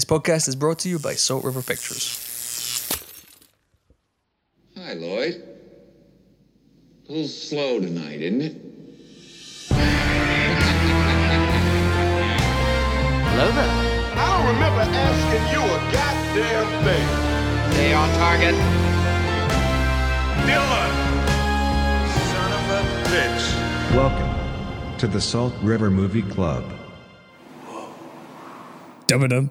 This podcast is brought to you by Salt River Pictures. Hi, Lloyd. A little slow tonight, isn't it? Hello there. I don't remember asking you a goddamn thing. Stay on target. Dylan! Son of a bitch. Welcome to the Salt River Movie Club. Dum-a-dum.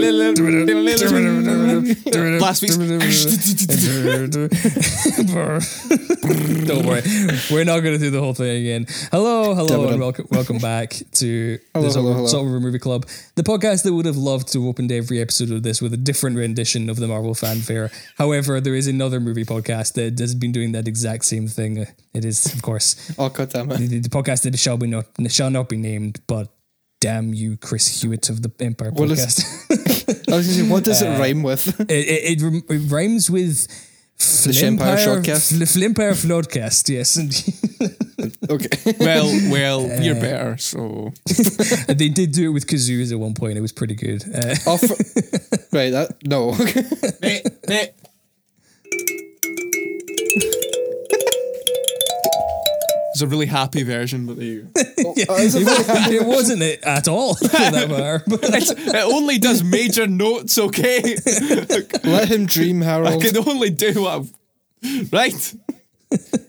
Last week's. Don't worry, we're not going to do the whole thing again. Hello, hello, and welcome, welcome back to Hello, the Salt, hello, hello. Salt River Movie Club, the podcast that would have loved to have opened every episode of this with a different rendition of the Marvel fanfare. However, there is another movie podcast that has been doing that exact same thing. It is, of course, Oh god damn it! the, the podcast that shall be not shall not be named, but. Damn you, Chris Hewitt of the Empire What is- podcast. I was gonna say, what does it rhyme with? it, it, it, it rhymes with The Shempire Shotcast? Fl- Flimpire Floodcast, yes. Okay. Well, well, you're better. So they did do it with kazoos at one point. It was pretty good. Uh, Oh, for- right. That no. It's a really happy version, but there you go. it, wa- it wasn't it at all, for that matter. It's, it only does major notes, okay? Let him dream, Harold. I can only do what. I've- Right?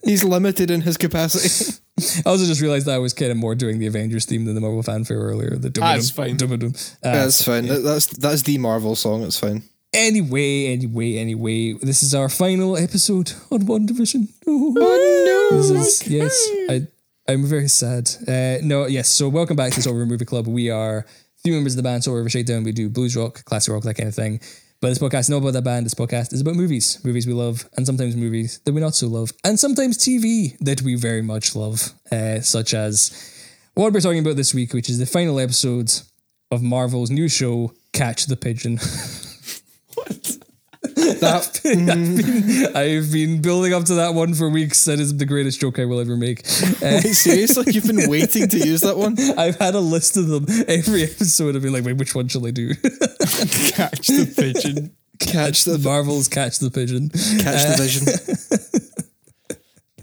He's limited in his capacity. I also just realized that I was kind of more doing the Avengers theme than the Marvel fanfare earlier. The Ah, it's fine. dum-a-dum. Uh, That's fine. That- That's that's the Marvel song. It's fine. Anyway, anyway, anyway, this is our final episode on WandaVision. Oh, no! This is yes, I I'm very sad. Uh, no, yes. So welcome back to the River Movie Club. We are three members of the band Salt River Shakedown. We do blues rock, classic rock, that kind of thing. But this podcast is not about that band. This podcast is about movies, movies we love, and sometimes movies that we not so love, and sometimes TV that we very much love, uh, such as what we're talking about this week, which is the final episode of Marvel's new show, Catch the Pigeon. That I've been building up to that one for weeks. That is the greatest joke I will ever make. Uh, seriously, you've been waiting to use that one. I've had a list of them every episode. I've been like, wait, which one shall I do? Catch the pigeon. Catch the Marvel's Catch the Pigeon. catch the vision.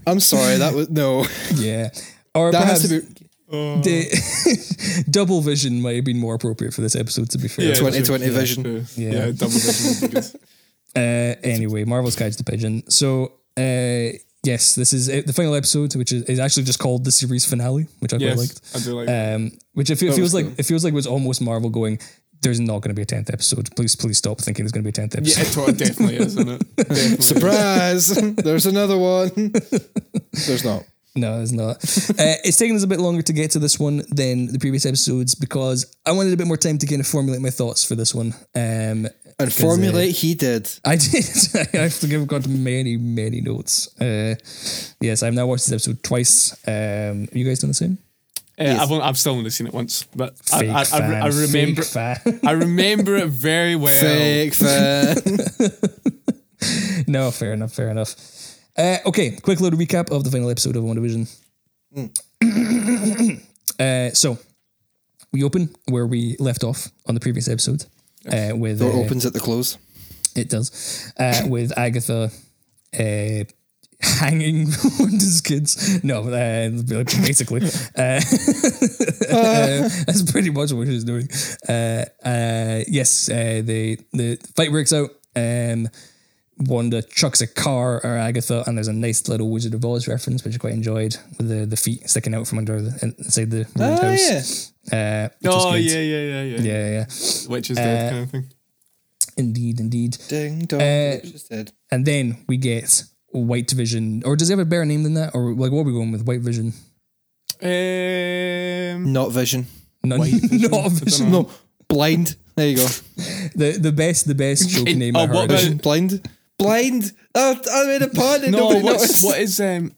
I'm sorry. That was no. Yeah. Or That perhaps has to be the double vision might have been more appropriate for this episode, to be fair. Yeah, 2020 yeah, vision. true. Yeah. Yeah. double vision. Would be good. Uh, anyway, Marvel's Catch the Pigeon. So, uh, yes, this is it, the final episode, which is, is actually just called the series finale, which I quite liked. I do like um, which it fe- feels like cool. it feels like it was almost Marvel going. There's not going to be a tenth episode. Please, please stop thinking there's going to be a tenth episode. Yeah, episode. it definitely is, isn't it? Definitely. surprise. There's another one. There's not. No, it's not. uh, it's taken us a bit longer to get to this one than the previous episodes because I wanted a bit more time to kind of formulate my thoughts for this one. Um, And formulate. He did. I did. I have to give got many, many notes. Uh, yes, I've now watched this episode twice. Um, you guys done the same? Uh, I've, only, I've still only seen it once, but I, Fake I, I, fan, re- I remember. fake fan. I remember it very well. Fake fan. no, fair enough. Fair enough. Uh, okay, quick little recap of the final episode of WandaVision. uh, so we open where we left off on the previous episode. Uh, with Door uh, opens at the close. It does. Uh, with Agatha uh, hanging Wanda's kids. No, uh, basically. Uh, uh, that's pretty much what she's doing. Uh, uh, yes, uh, the, the fight breaks out. Um, Wanda chucks a car or Agatha, and there's a nice little Wizard of Oz reference, which I quite enjoyed, with the, the feet sticking out from under the inside the ruined Oh, house. Uh, Oh, yeah, yeah, yeah, yeah. yeah, yeah. Which is dead Uh, kind of thing. Indeed, indeed. Ding dong. Uh, just dead. And then we get White Vision, or does he have a better name than that, or like what are we going with? White Vision, Um, Not vision. not, Vision? not Vision. No. Blind. There you go. The the best the best joke name oh, I what heard. Vision. Blind. Blind. Oh, I made a pun. and no, nobody what's, what is um?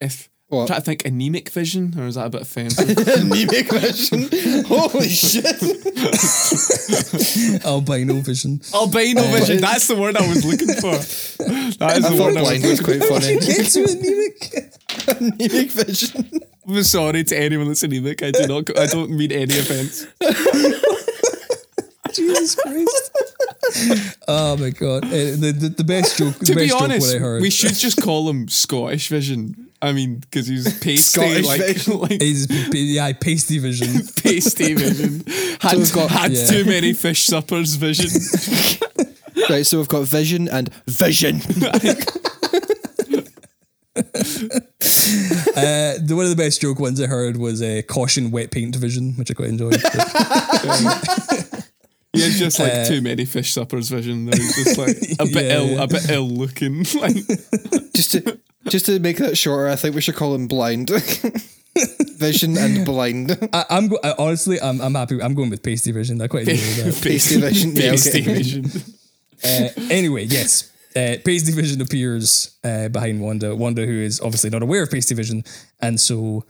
If What? I'm trying to think anemic vision, or is that a bit offensive? Anemic vision. Holy shit. Albino Vision. Albino vision. That's the word I was looking for. That is I the thought one I blind was was quite funny. Get to anemic. Anemic vision. I'm sorry to anyone that's anemic. I do not. I don't mean any offense. Jesus Christ. oh my god. Uh, the, the, the best joke, the To best be joke honest, what I heard. we should just call him Scottish Vision. I mean, because he's pasty, Scottish like, Vision. like is yeah, pasty vision. pasty vision. Had, we've got- had Yeah. too many fish suppers vision. Right, so we've got vision and vision. Uh, the one of the best joke ones I heard was uh, caution wet paint vision, which I quite enjoyed. He just like too many fish suppers vision. Though. He's just like a bit Yeah, ill, yeah. a bit ill looking. Like just to just to make that shorter, I think we should call him blind. vision and blind. I, I'm go- I, honestly, I'm I'm happy. I'm going with pasty vision. I quite enjoyed that. Pasty vision, yeah, pasty okay. vision. Uh, anyway, yes. Uh, Pasty Vision appears uh, behind Wanda. Wanda, who is obviously not aware of Pasty Vision, and so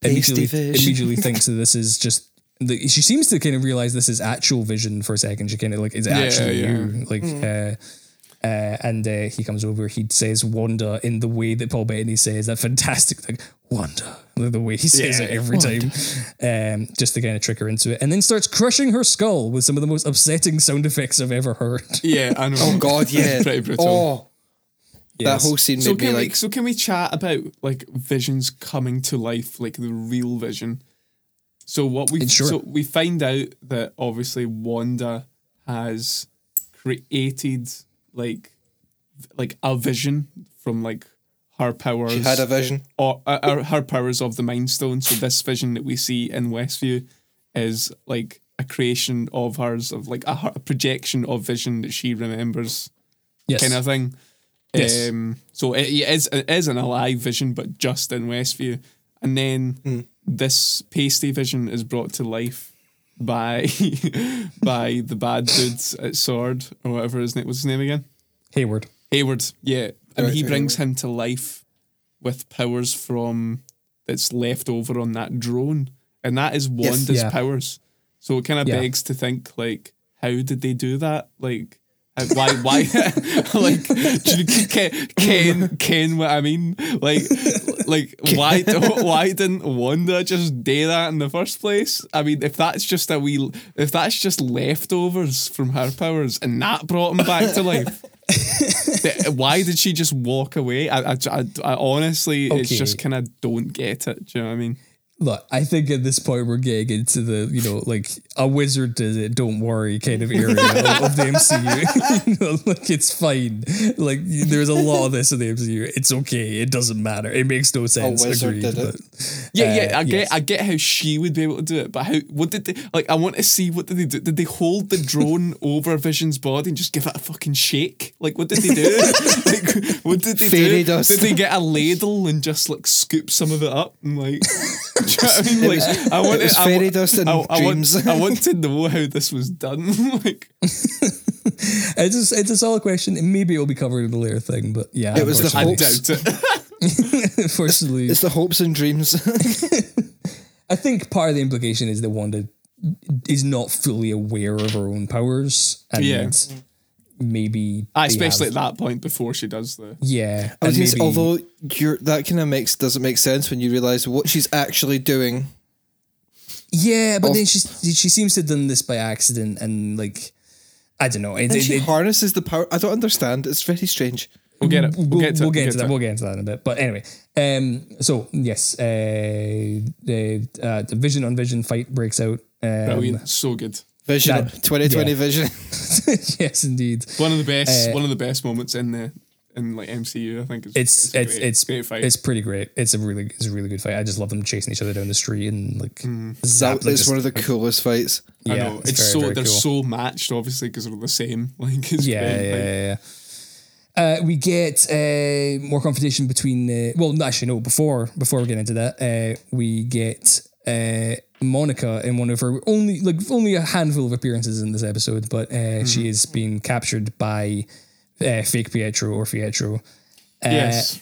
immediately, immediately thinks that this is just. The, she seems to kind of realize this is actual Vision for a second. She kind of like, is it Yeah, actually yeah. you? Like, uh, uh, and uh, he comes over. He says Wanda in the way that Paul Bettany says that fantastic like Wanda, the way he says Yeah, it every time, um, just to kind of trick her into it, and then starts crushing her skull with some of the most upsetting sound effects I've ever heard. Yeah, I know. Oh God, yeah. pretty brutal. Oh, that Yes. whole scene so made me can we like. so can we chat about like visions coming to life, like the real vision? So what we Sure. so we find out that obviously Wanda has created like like a vision from like her powers. She had a vision. or uh, her powers of the Mind Stone. So this vision that we see in Westview is like a creation of hers, of like a, a projection of vision that she remembers Yes. kind of thing. Yes. Um, so it, it is it is an alive vision, but just in Westview, and then this pasty vision is brought to life by by the bad dudes at SWORD or whatever his name was his name again. Hayward. Hayward, yeah, and he Director brings him to life with powers from that's left over on that drone, and that is Wanda's Yeah. powers. So it kind of Yeah. begs to think like, how did they do that? Like, how- Uh, why, why, like, do you ken, ken, ken what I mean? Like, like, why, why didn't Wanda just do that in the first place? I mean, if that's just a wee, if that's just leftovers from her powers, and that brought him back to life. why did she just walk away? I, I, I, I honestly, it's just kind of don't get it. Do you know what I mean? Look, I think at this point we're getting into the, you know, like a wizard does it, don't worry kind of area of, of the MCU. you know, like it's fine. Like there's a lot of this in the MCU. It's okay. It doesn't matter. It makes no sense. A wizard Agreed. did it. But Yeah, yeah, Uh, I get, yes. I get how she would be able to do it, but how? What did they like? I want to see what did they do? Did they hold the drone over Vision's body and just give it a fucking shake? Like, what did they do? like, what did they Fairy do? dust. Did they get a ladle and just like scoop some of it up and like? Do you know what I mean? Like, I want was I, fairy wa- dust and I, I dreams. want, I want to know how this was done. like, it's just, it's a solid question. And maybe it'll be covered in a later thing, but yeah. It was the I Hopes. doubt it. Unfortunately, It's the hopes and dreams. I think part of the implication is that Wanda is not fully aware of her own powers, and Yeah. Maybe Ah, Especially have- at that point before she does the. yeah. I was and gonna say, although you're, that kind of makes doesn't make sense when you realize what she's actually doing. Yeah, but of- then she she seems to have done this by accident and like I don't know. It, And it, she it- harnesses the power. I don't understand. It's very strange. We'll get it. We'll, we'll, get to we'll it. get we'll into that. it. We'll get into that in a bit. But anyway, um, so yes, uh, the uh, the vision on vision fight breaks out. Um, Brilliant. So good. Vision, That- 2020 yeah. vision. yes, indeed. One of the best. Uh, one of the best moments in the in like MCU. I think It's a it's great- it's great fight. it's pretty great. It's a really it's a really good fight. I just love them chasing each other down the street and like zap. That like, is just- one of the coolest fights. I yeah, know it's, very, so very they're cool. so matched, obviously, because they're the same. Like it's yeah, great. yeah, like, yeah, yeah. Uh, we get uh, more confrontation between. Uh, well, no, actually, no. Before before we get into that, uh, we get uh, Monica in one of her only like only a handful of appearances in this episode, but uh, she is being captured by uh, fake Pietro or Pietro, uh, Yes.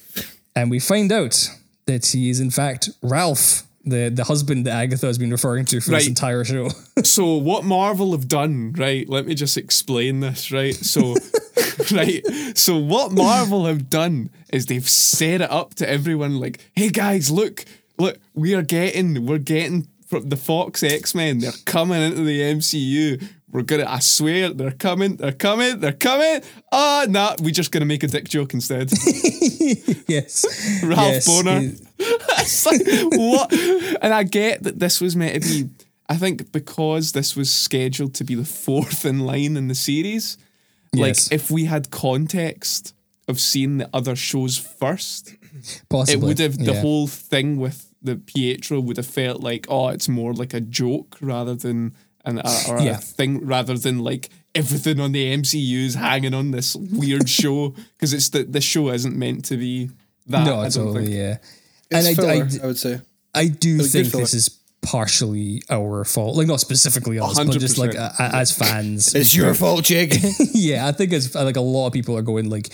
and we find out that he is in fact Ralph. The, the husband that Agatha has been referring to for this entire show. So what Marvel have done, right? Let me just explain this, right? So right? So what Marvel have done is they've set it up to everyone like, hey guys, look, look, we are getting, we're getting from the Fox X Men. They're coming into the MCU. We're gonna, I swear, they're coming, they're coming, they're coming. Ah, nah, We're just gonna make a dick joke instead. yes. Ralph yes, Boner. it's like what? And I get that this was meant to be. I think because this was scheduled to be the fourth in line in the series. Yes. Like if we had context of seeing the other shows first, possibly. it would have the yeah. whole thing with the Pietro would have felt like oh, it's more like a joke rather than an a, or Yeah. a thing rather than like everything on the MCU is hanging on this weird show because it's the the show isn't meant to be that. No, I don't totally, think. yeah. It's and I, filler, I, I would say. I do was good think this is partially our fault. Like, not specifically us, but just like uh, as fans. It's your fault, Jake. yeah, I think it's like a lot of people are going like,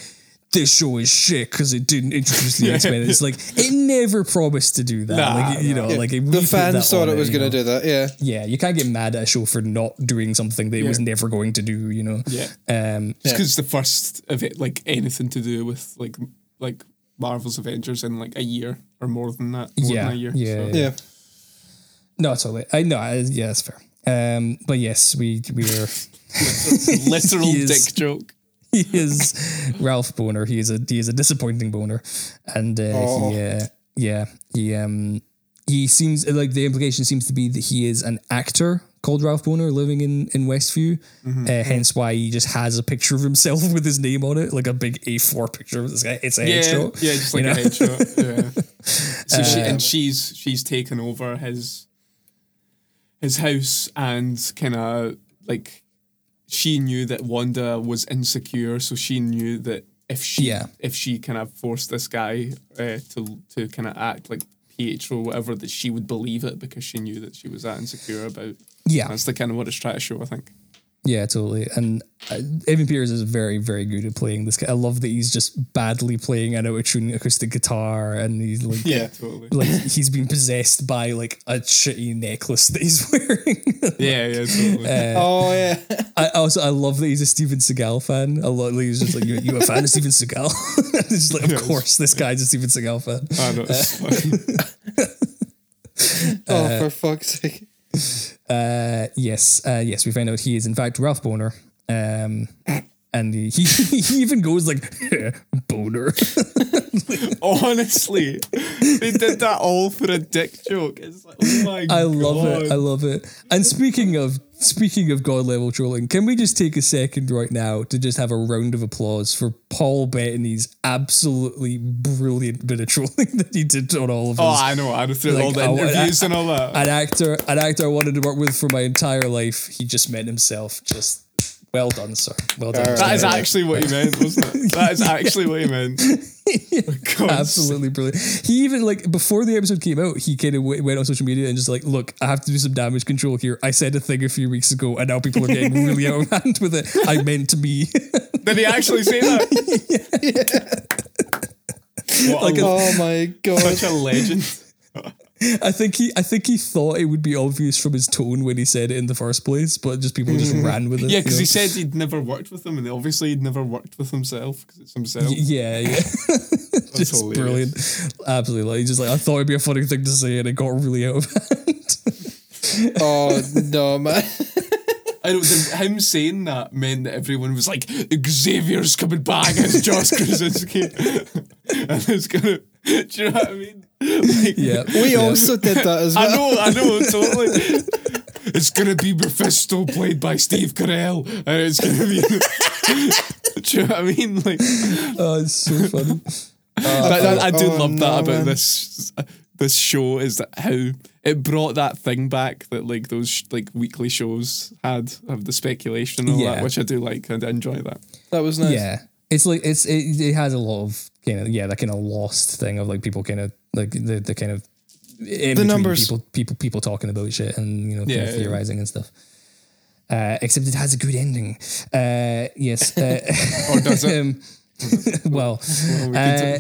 this show is shit because it didn't introduce the X Men. It's like it never promised to do that. Nah, like you nah. know, like we the fans thought it was going to do that. Yeah. Yeah, you can't get mad at a show for not doing something that it was never going to do. You know. Yeah. Um. Just because it's the first of it, like anything to do with like like Marvel's Avengers in like a year or more than that. More Yeah, than a year. yeah, so. Yeah. No, totally. I know. Yeah, that's fair. Um. But yes, we we are. Literal dick joke. he is Ralph Boner. He is a he is a disappointing boner, and uh, Oh. he uh, yeah he um he seems like the implication seems to be that he is an actor called Ralph Boner living in in Westview. Mm-hmm. Uh, hence why he just has a picture of himself with his name on it, like a big A4 picture of this guy. It's a Yeah, headshot. yeah, just like you a headshot. Yeah. So she, Uh, and she's she's taken over his his house and kind of like she knew that Wanda was insecure, so she knew that if she Yeah. if she kind of forced this guy uh, to to kind of act like Pietro or whatever, that she would believe it because she knew that she was that insecure about. Yeah. That's the kind of what it's trying to show, I think. Yeah, totally. And uh, Evan Peters is very, very good at playing this. guy. I love that he's just badly playing an out-of-tune acoustic guitar, and he's like, Yeah, totally. like he's been possessed by like a shitty necklace that he's wearing. Yeah, yeah, totally. Oh yeah. I also I love that he's a Steven Seagal fan. A lot. love he's just like you, you a fan of Steven Seagal. it's just like of Yes. course this guy's a Steven Seagal fan. I know, it's funny. Oh, for fuck's sake. Uh, yes, uh, yes, we find out he is in fact Ralph Boner. Um, and he, he, he even goes like boner. Honestly, they did that all for a dick joke. It's like, oh my I god. love it. I love it. And speaking of speaking of god level trolling, can we just take a second right now to just have a round of applause for Paul Bettany's absolutely brilliant bit of trolling that he did on all of Oh, us. I know. I know through Like, all the I interviews I- and all that. an actor, an actor I wanted to work with for my entire life. He just meant himself. Just well done, sir. Well done. Alright. that is actually what he meant, wasn't it? That is actually what he meant. God. Absolutely brilliant. He even like before the episode came out, he kind of w- went on social media and just like, "Look, I have to do some damage control here. I said a thing a few weeks ago, and now people are getting really out of hand with it. I meant to be Did he actually say that? What Like a, a- Oh my god. such a legend. I think he, I think he thought it would be obvious from his tone when he said it in the first place, but just people just mm-hmm. ran with it. Yeah, you because know? he said he'd never worked with him, and obviously he'd never worked with himself because it's himself. yeah, yeah, just hilarious. brilliant. Absolutely, like, he's just like I thought it'd be a funny thing to say, and it got really out of hand. Oh no, man. I know the, him saying that meant that everyone was like, Xavier's coming back as Josh Krasinski. and it's gonna, do you know what I mean? Like, Yeah, We yeah. also did that as well. I well. know, I know, totally. It's gonna be Mephisto played by Steve Carell, and it's gonna be. do you know what I mean? Like, Oh, it's so funny. that, that- I do oh, love that about man. this this show is that how it brought that thing back that like those sh- like weekly shows had of the speculation and all Yeah. that, which I do like and I enjoy that. That was nice. Yeah, it's like it's it, it has a lot of kind of yeah that kind of lost thing of like people kind of like the the kind of between numbers. people people people talking about shit and you know kind Yeah, of yeah. theorizing and stuff. Uh, except it has a good ending. Uh, yes. Uh, Or does it? um, well, we can uh,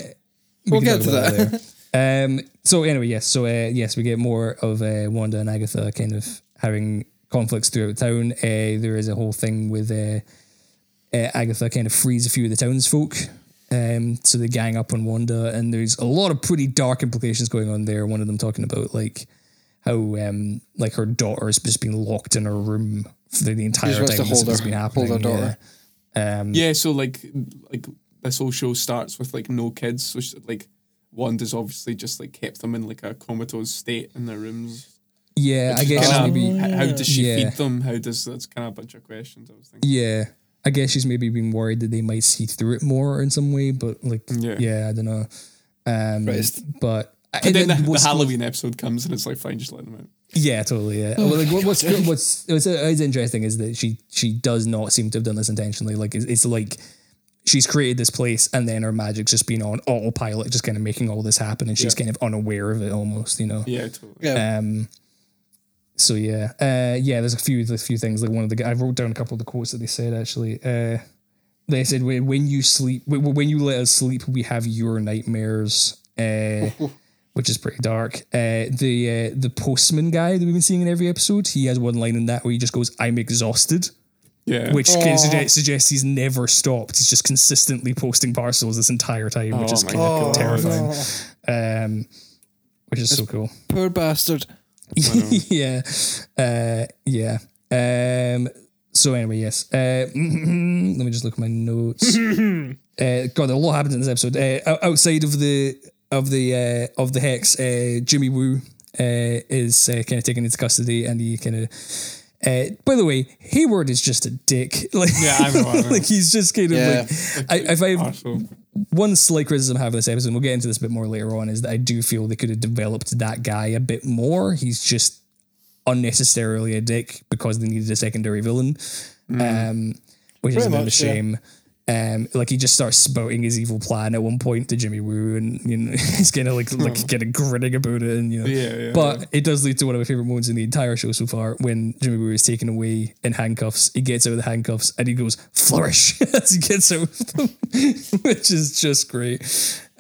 We'll get to that. Um, so anyway, yes. So uh, yes, we get more of uh, Wanda and Agatha kind of having conflicts throughout town. Uh, there is a whole thing with uh, uh, Agatha kind of frees a few of the townsfolk. Um, so they gang up on Wanda, and there's a lot of pretty dark implications going on there. One of them talking about like how um like her daughter has just been locked in her room for the entire time to this hold has her- been hold happening. her daughter. Yeah. Um, Yeah, so like like this whole show starts with like no kids, so she, like Wanda's obviously just like kept them in like a comatose state in their rooms. yeah, I guess kinda- maybe. how, how does she Yeah. feed them? How does that's kind of a bunch of questions I was thinking. Yeah. I guess she's maybe been worried that they might see through it more in some way, but like, yeah, Yeah. I don't know. Um, Right. But And then the, the what's- Halloween episode comes and it's like fine, just let them out. Yeah, totally. Yeah. well, like what, what's what's what's, what's interesting is that she she does not seem to have done this intentionally. Like it's, it's like she's created this place and then her magic's just been on autopilot, just kind of making all this happen, and she's kind of unaware of it almost. You know. Yeah, totally. Yeah. Um. So yeah, uh, yeah. There's a few, there's a few things. Like one of the, I wrote down a couple of the quotes that they said actually. Uh, they said when when you sleep, when when you let us sleep, we have your nightmares. Uh, which is pretty dark. Uh, the uh, the postman guy that we've been seeing in every episode, he has one line in that where he just goes, "I'm exhausted," Yeah. which kind suggest, suggests he's never stopped. He's just consistently posting parcels this entire time, which Oh is my kind of God. terrifying. Um, which is so cool. Poor bastard. yeah, uh, yeah. Um, so anyway, yes. Uh, let me just look at my notes. uh, God, a lot happened in this episode. Uh, outside of the of the uh, of the hex, uh, Jimmy Woo uh, is uh, kind of taken into custody, and he kind of. Uh, by the way, Hayward is just a dick. Like, Yeah, I know, I know. like he's just kind of Yeah. like. I, if I one slight criticism I have of this episode, and we'll get into this a bit more later on, is that I do feel they could have developed that guy a bit more. He's just unnecessarily a dick because they needed a secondary villain, um, which is a Pretty bit of a much, yeah. Shame. Um, like he just starts spouting his evil plan at one point to Jimmy Woo, and you know he's kind of like like kind of grinning about it, and you know. Yeah, yeah, but it does lead to one of my favorite moments in the entire show so far when Jimmy Woo is taken away in handcuffs. He gets out of the handcuffs and he goes flourish as he gets out of them, which is just great.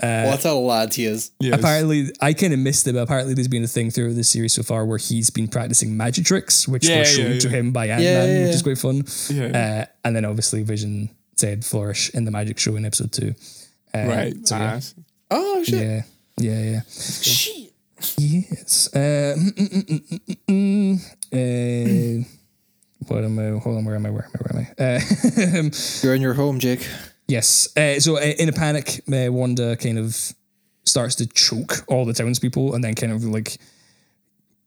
what a lad he is. yes. Apparently, I kind of missed it, but apparently, there's been a thing throughout this series so far where he's been practicing magic tricks, which Yeah, were yeah, shown to him by Ant Man, yeah, which is quite fun. Yeah. Uh, and then obviously, Vision said flourish in the magic show in episode two. Uh, right. So, yeah. Oh shit. Yeah, yeah, yeah. Shit. Yes. Uh, mm, mm, mm, mm, mm, mm. Uh, what am I? Hold on. Where am I? Where am I? Where am I? Uh, You're in your home, Jake. yes. Uh, so uh, in a panic, uh, Wanda kind of starts to choke all the townspeople, and then kind of like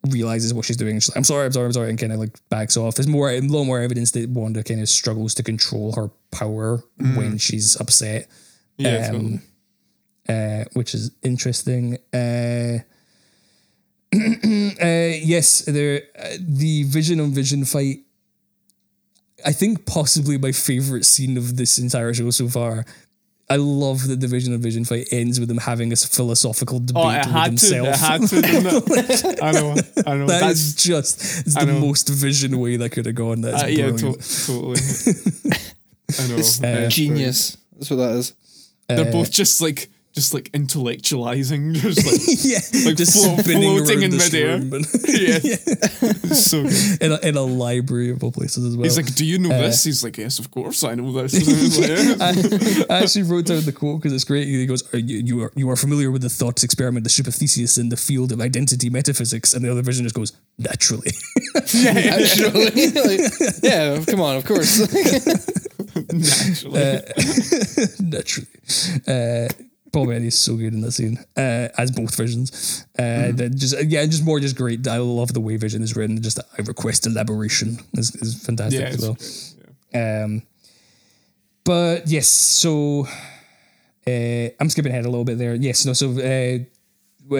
realizes what she's doing. And She's like, "I'm sorry, I'm sorry, I'm sorry," and kind of like backs off. There's more, a lot more evidence that Wanda kind of struggles to control her power when she's upset Yeah, um, uh, which is interesting. Uh, uh, yes, there uh, the Vision on Vision fight. I think possibly my favorite scene of this entire show so far. I love that the Vision of Vision fight ends with them having a philosophical debate Oh, it with had to. It had to. Didn't it? I know. I know. That That's is just it's the know. most Vision way that could have gone. That's uh, yeah, brilliant. to- totally. I know. It's Yeah, it's genius. That's what that is. They're both just like just like intellectualizing, just like yeah, Like just flo- floating in midair. room and- yeah, It's so good. in a, in a library of all places as well. He's like, "Do you know this?" He's like, "Yes, of course I know this." And I "Yeah." I actually wrote down the quote because it's great. He goes, are you, "You are you are familiar with the thought experiment, the ship of Theseus in the field of identity metaphysics?" And the other version just goes, "Naturally." Actually, like, yeah. Come on, of course. Naturally. Naturally. Uh, Paul Bettany is so good in that scene, uh, as both visions. Uh, that just yeah, just more just great. I love the way Vision is written. Just I request elaboration is, is fantastic yeah, as well. yeah. Um, but yes, so uh, I'm skipping ahead a little bit there. Yes, no. So uh, uh,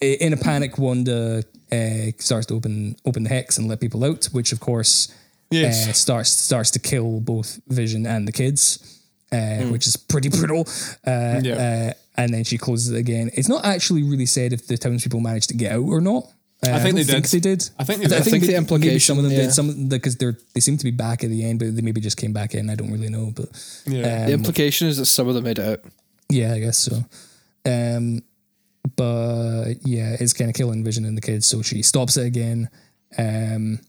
in a panic, Wanda uh, starts to open open the hex and let people out, which of course Yes. uh, starts starts to kill both Vision and the kids, uh, which is pretty brutal. Uh. Yeah. uh, and then she closes it again. It's not actually really said if the townspeople managed to get out or not. Uh, I think don't they did. they did. I think they I, did. I think the maybe- maybe some of them yeah. did. Some because they're they seem to be back at the end, but they maybe just came back in. I don't really know, but Yeah. the implication is that some of them made it out. yeah, I guess so. Um, but yeah, it's kind of killing Vision and the kids, so she stops it again. Um,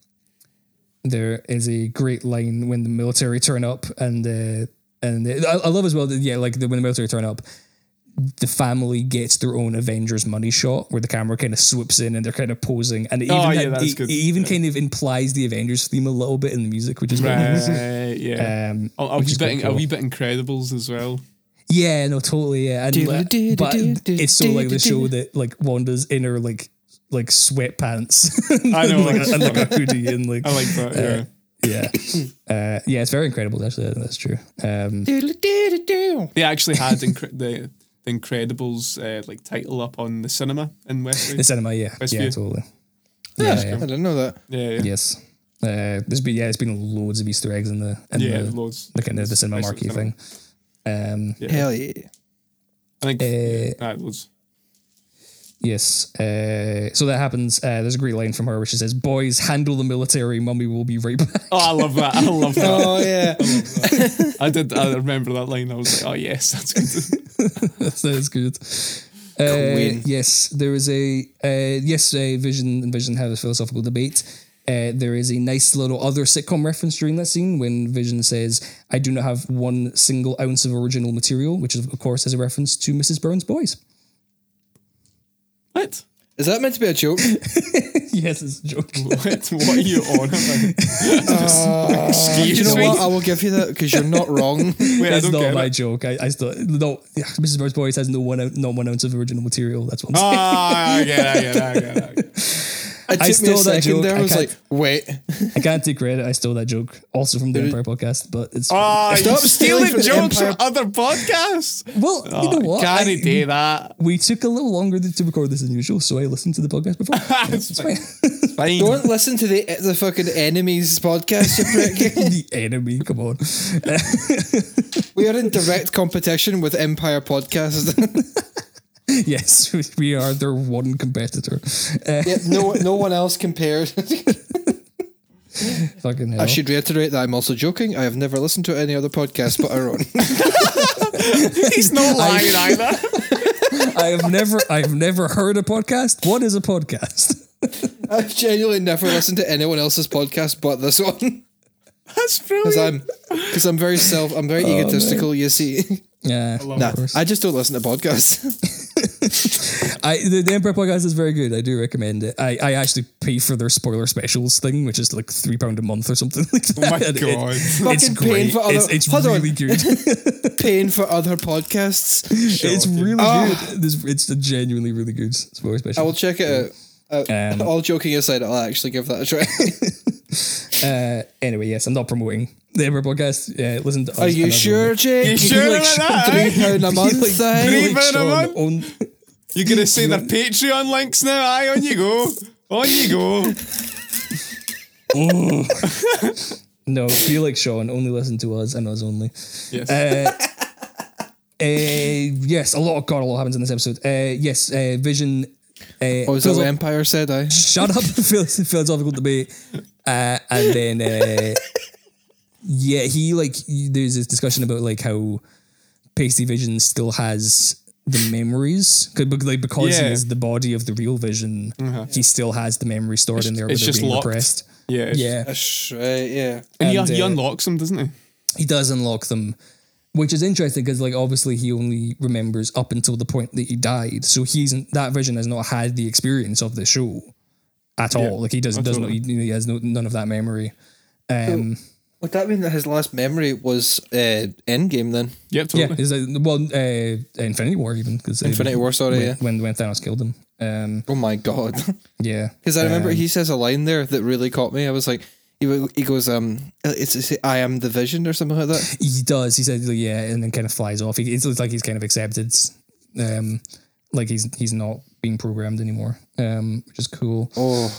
there is a great line when the military turn up, and uh, and I, I love as well that yeah, like the, when the military turn up, the family gets their own Avengers money shot where the camera kind of swoops in and they're kind of posing, and it Oh, even yeah, that's it, it even kind of implies the Avengers theme a little bit in the music, which is nice. Right, yeah. Um, a, a, wee bit, a cool. wee bit Incredibles as well. Yeah, no, totally. Yeah, and like, but it's so like the show that like Wanda's in her like like sweatpants. I know, like, and like a hoodie and like I like that. uh, Yeah. Yeah, uh, yeah. It's very incredible. Actually, that's true. Um, They actually had incre- the, the Incredibles uh, like title up on the cinema in Westlake. the cinema, yeah, Westview. yeah, totally. Yeah, Yeah, yeah. I didn't know that. yeah, yeah, Yes. Uh, there's been yeah, there's been loads of Easter eggs in the in yeah, the, loads. the kind of the cinema marquee thing. Um, Yeah. Hell yeah. I think Uh, yeah, loads. Yes. Uh, so that happens. Uh, there's a great line from her where she says, "Boys, handle the military. Mummy will be right back." Oh, I love that. I love that. Oh yeah. I did. I remember that line. I was like, oh yes, that's good. that is good. Uh, yes, there is a uh, yes. Vision and Vision have a philosophical debate. Uh, there is a nice little other sitcom reference during that scene when Vision says, "I do not have one single ounce of original material," which is, of course is a reference to Mrs. Brown's Boys. What? Is that meant to be a joke? yes, it's a joke. What? What are you on about? Excuse you know me. what? I will give you that because you're not wrong. Wait, I It's don't not my it. joke. I, I still no. Yeah, Mrs. Brown's Boys has no one out, not one ounce of original material. That's what I'm saying. Ah, I get it. I get it. I get it. I get it. It I took me a stole that second joke. there. I I was like, wait. I can't take credit. I stole that joke also from the Empire podcast, but it's Oh, Stop stealing stealing from the jokes from other podcasts. well. you oh, know what? Can I- he do that? we took a little longer to record this than usual, so I listened to the podcast before. it's fine. Fine. Don't listen to the the fucking enemies podcast, the enemy, come on. we are in direct competition with Empire Podcast. yes, we are their one competitor. Uh, yeah, no, no one else compared. fucking hell. I should reiterate that I'm also joking. I have never listened to any other podcast but our own. He's not lying either. I have never, I've never heard a podcast. What is a podcast? I've genuinely never listened to anyone else's podcast but this one. That's Because. I'm, because I'm very self, I'm very egotistical. You see, Yeah, nah. I just don't listen to podcasts. I the, the Empire podcast is very good. I do recommend it. I, I actually pay for their spoiler specials thing, which is like three pound a month or something like that. Oh my And it- God. it's paying great. for other- it's it's Hold on. really good. Paying for other podcasts. it's really Ah. good. This, it's a genuinely really good spoiler special. I will check it out. Uh, Um, all joking aside, I'll actually give that a try. Uh, anyway, yes, I'm not promoting the Empire podcast. Uh, listen to us Are you sure, everyone. Jake? You sure like about that? Three eh? pound a month. Like, eh? three like a month? On- You're gonna say their Patreon links now? Aye, on you go. On you go. no, be like Sean. Only listen to us and us only. Yes. Uh, yes, a lot of God, a lot happens in this episode. Uh, yes, uh, Vision. Uh, Oh, is that what Empire said? I. shut up, phil- philosophical debate. Uh, and then, uh, yeah, he like there's this discussion about like how Pasty Vision still has the memories, 'Cause- bec- like because he is the body of the real Vision, he still has the memory stored in there, it's just being locked. repressed. yeah. it's- Yeah, That's right. Yeah. And, And, he, he uh, unlocks them, doesn't he? he does unlock them, which is interesting because like obviously he only remembers up until the point that he died, so he's that Vision has not had the experience of the show at all. Like he does does not he, he has no, none of that memory. Um, Would that mean that his last memory was uh, Endgame then? Yep, totally. Yeah, is that, well, uh, Infinity War even because Infinity War, sorry, when, yeah. when when Thanos killed him. Um, Oh my god! yeah, Because I remember Um, he says a line there that really caught me. I was like, he, he goes, um, it's, it's I am the Vision or something like that. he does. He said like, yeah, and then kind of flies off. He, it looks like he's kind of accepted, um, like he's he's not being programmed anymore, um, which is cool. Oh,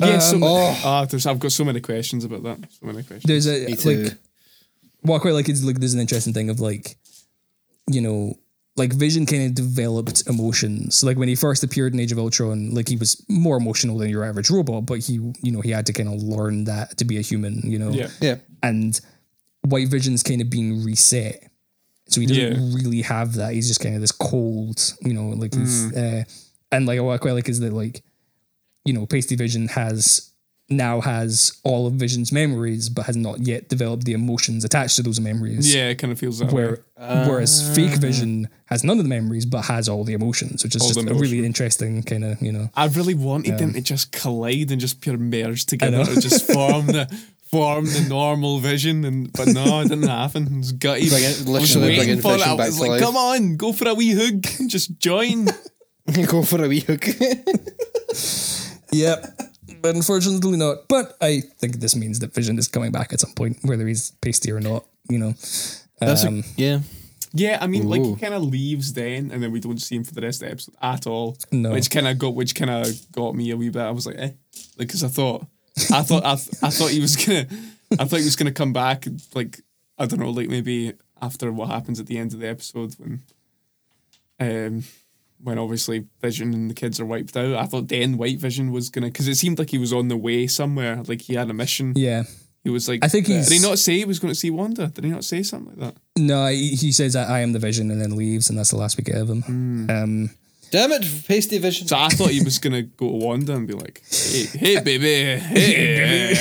Yeah, so Um, many, ah, there's, I've got so many questions about that. So many questions. There's a Me too. like what I quite like is like there's an interesting thing of like, you know, like Vision kind of developed emotions. Like when he first appeared in Age of Ultron, like he was more emotional than your average robot, but he, you know, he had to kind of learn that to be a human, you know. Yeah. yeah. And White Vision's kind of being reset. So he doesn't Yeah. really have that. He's just kind of this cold, you know, like he's uh, and like what I quite like is that like, you know, Pasty Vision has now has all of Vision's memories, but has not yet developed the emotions attached to those memories. Yeah, it kind of feels that way. Where, whereas uh. fake Vision has none of the memories, but has all the emotions, which is just a really interesting kind of you know. I really wanted them um, to just collide and just pure merge together know. to just form the form the normal vision and but no, it didn't happen. It was gutty. Bring it- I was literally waiting bringing for it. I back was to like, life. come on, go for a wee hug. Just join. Go for a wee hook. Yep. But unfortunately not. But I think this means that Vision is coming back at some point, whether he's pasty or not, you know. That's Um, a, yeah. Yeah, I mean, like he kind of leaves then, and then we don't see him for the rest of the episode at all. No. which kind of got, which kind of got me a wee bit. I was like, eh, like because I thought, I thought, I, th- I thought he was gonna, I thought he was gonna come back. Like I don't know, like maybe after what happens at the end of the episode when, um, when obviously Vision and the kids are wiped out. I thought then White Vision was gonna, because it seemed like he was on the way somewhere, like he had a mission. Yeah. He was like, I think he's- Did he not say he was going to see Wanda? Did he not say something like that? No, he, he says I, I am the Vision and then leaves, and that's the last we get of him. Um, Damn it, pasty vision. So I thought he was gonna go to Wanda and be like, "Hey, hey baby, hey,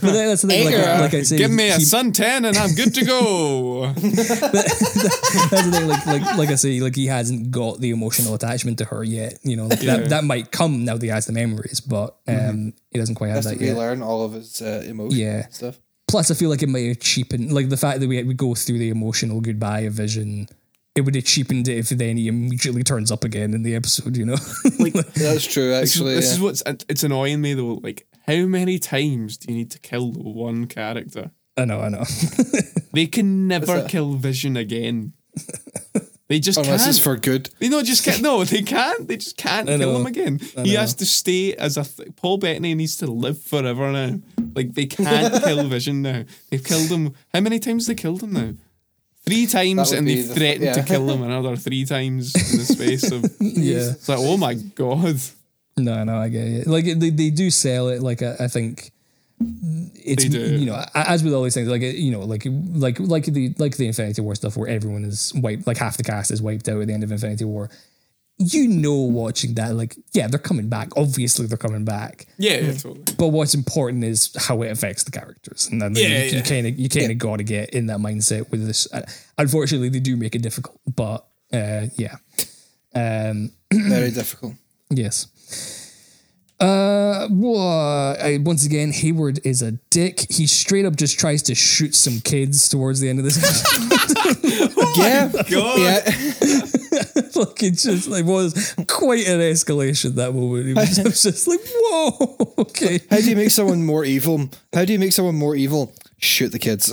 but that- that's the thing. Like, Anger. like I say, give me a he- suntan and I'm good to go." That's the thing. Like, like, like I say, like he hasn't got the emotional attachment to her yet. You know, like Yeah. that that might come now that he has the memories, but um, he doesn't quite have has to that yet. relearn all of his uh, emotions Yeah. and stuff. Plus, I feel like it might have cheapened, like the fact that we we go through the emotional goodbye of Vision. It would have cheapened it if then he immediately turns up again in the episode. You know, Like That's true, actually. this yeah. is what's it's annoying me though. Like, how many times do you need to kill the one character? I know, I know. They can never kill Vision again. They just Unless can't. it's for good. They no, just can't. No, they can't. They just can't I kill know. him again. He has to stay as a th- Paul Bettany needs to live forever now. Like they can't kill Vision now. They've killed him. How many times they killed him now? Three times, and be they the- threatened to kill him another three times in the space of. Yeah. It's like, oh my god. No, no, I get it. Like they, they do sell it. Like I, I think it's you know as with all these things like you know like like like the like the Infinity War stuff where everyone is wiped like half the cast is wiped out at the end of Infinity War. You know, watching that like yeah they're coming back. Obviously they're coming back. Yeah, yeah, totally. But what's important is how it affects the characters, and then Yeah, you, yeah. you kind of you kind of got to get in that mindset with this. Uh, Unfortunately, they do make it difficult, but uh, yeah, um, Very difficult. Yes. Uh, wha- I, once again, Hayward is a dick. He straight up just tries to shoot some kids towards the end of this. yeah. God. Yeah. like it just like was quite an escalation that moment. It was, it was just like, whoa, okay. How do you make someone more evil? How do you make someone more evil? Shoot the kids.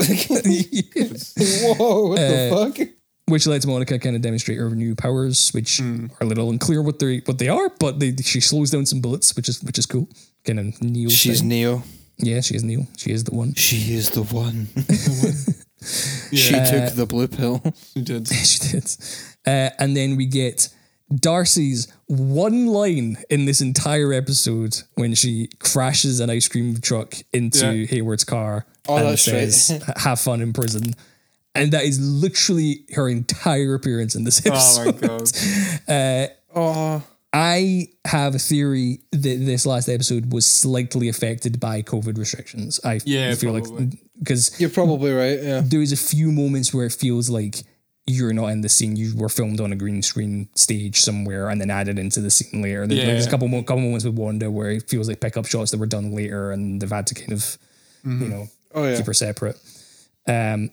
Whoa, what Uh, the fuck? Which lets Monica kind of demonstrate her new powers, which are a little unclear what they what they are, but they, she slows down some bullets, which is which is cool. Kind of Neo. She's thing. Neo. yeah, she is Neo. She is the one. She is the one. Yeah, She took the blue pill. she did. she did. Uh, and then we get Darcy's one line in this entire episode when she crashes an ice cream truck into Yeah. Hayward's car Oh, and that's right. says, "Have fun in prison." And that is literally her entire appearance in this episode. Oh my god. Oh, I have a theory that this last episode was slightly affected by COVID restrictions. I Yeah, feel probably. like because you're probably right. Yeah. there is a few moments where it feels like you're not in the scene. You were filmed on a green screen stage somewhere and then added into the scene later. There- There's a couple mo- couple moments with Wanda where it feels like pickup shots that were done later and they've had to kind of you know Oh yeah. keep her separate. Um,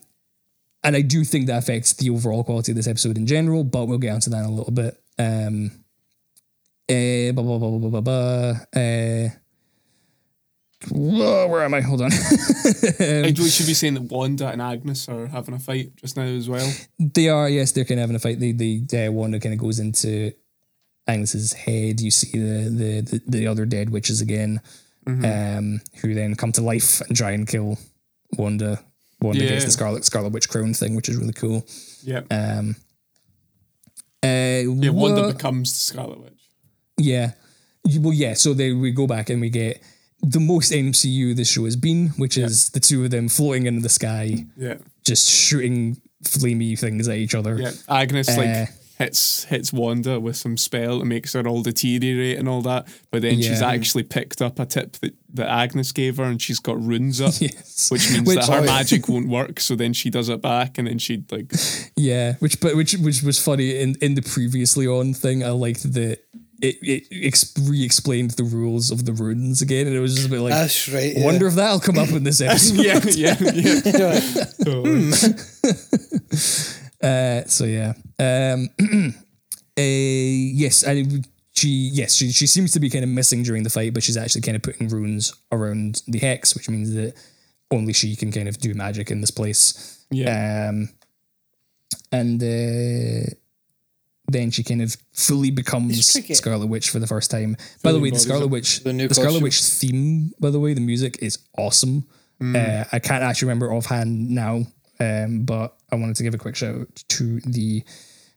and I do think that affects the overall quality of this episode in general, but we'll get onto that in a little bit. Um, eh, blah, blah, blah, blah, blah, blah, blah. Uh, whoa, where am I? Hold on. I we should be saying that Wanda and Agnes are having a fight just now as well. They are, yes, they're kind of having a fight. The the uh, Wanda kind of goes into Agnes's head. You see the the the, the other dead witches again, um, who then come to life and try and kill Wanda. Wanda gets Yeah. the Scarlet Scarlet Witch Crone thing, which is really cool. Yeah. Um, uh, yeah, Wanda wha- becomes the Scarlet Witch. yeah, well, yeah. So then we go back and we get the most MCU this show has been, which is the two of them floating into the sky, Yeah. just shooting flamey things at each other. Yeah. Agnes Uh, like hits hits Wanda with some spell that makes her all deteriorate and all that. But then she's actually picked up a tip that, that Agnes gave her and she's got runes up. Yes. Which means Which- that her Oh, magic won't work. So then she does it back and then she'd like Yeah, which but which which was funny in in the previously on thing. I liked that it it re-explained the rules of the runes again, and it was just a bit like, That's right. I wonder if that'll come up in this episode. Yeah, yeah, yeah. Totally. Uh, so yeah. Um, uh, yes, and she yes she she seems to be kind of missing during the fight, but she's actually kind of putting runes around the hex, which means that only she can kind of do magic in this place. Yeah. Um, and uh, then she kind of fully becomes. Scarlet Witch for the first time. by the way, the Scarlet. Witch, The the, Scarlet. Witch theme, by the way, the music is awesome. Uh, I can't actually remember offhand now, um, but I wanted to give a quick shout out to the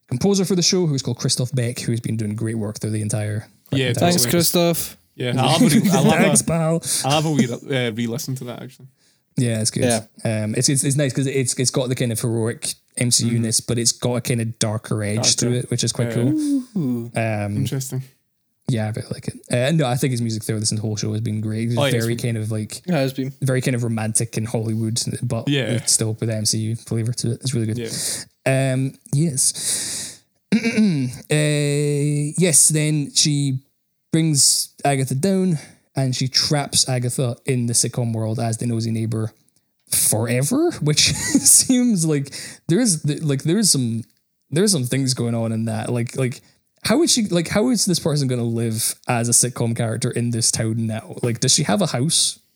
composer for the show, who's called Christophe Beck, who's been doing great work through the entire. Yeah, entire Thanks, Totally. Christophe. Yeah. I'll have a, re- I'll have Thanks, a, pal. I'll have a wee, uh, re-listen to that actually. Yeah, it's good. Yeah. Um, it's, it's it's nice because it's it's got the kind of heroic MCU-ness, but it's got a kind of darker edge to it, which is quite Yeah. cool. Um, Interesting. Yeah, I really like it. Uh, no, I think his music throughout this whole show has been great. It's Oh, yeah, it's very been- kind of like Yeah, it's been. very kind of romantic in Hollywood, but Yeah. it's still with MCU flavor to it. It's really good. Yeah. Um, yes. uh, yes, then she brings Agatha down and she traps Agatha in the sitcom world as the nosy neighbor forever, which seems like there is like there is some there are some things going on in that. Like like how is she like how is this person gonna live as a sitcom character in this town now? Like does she have a house?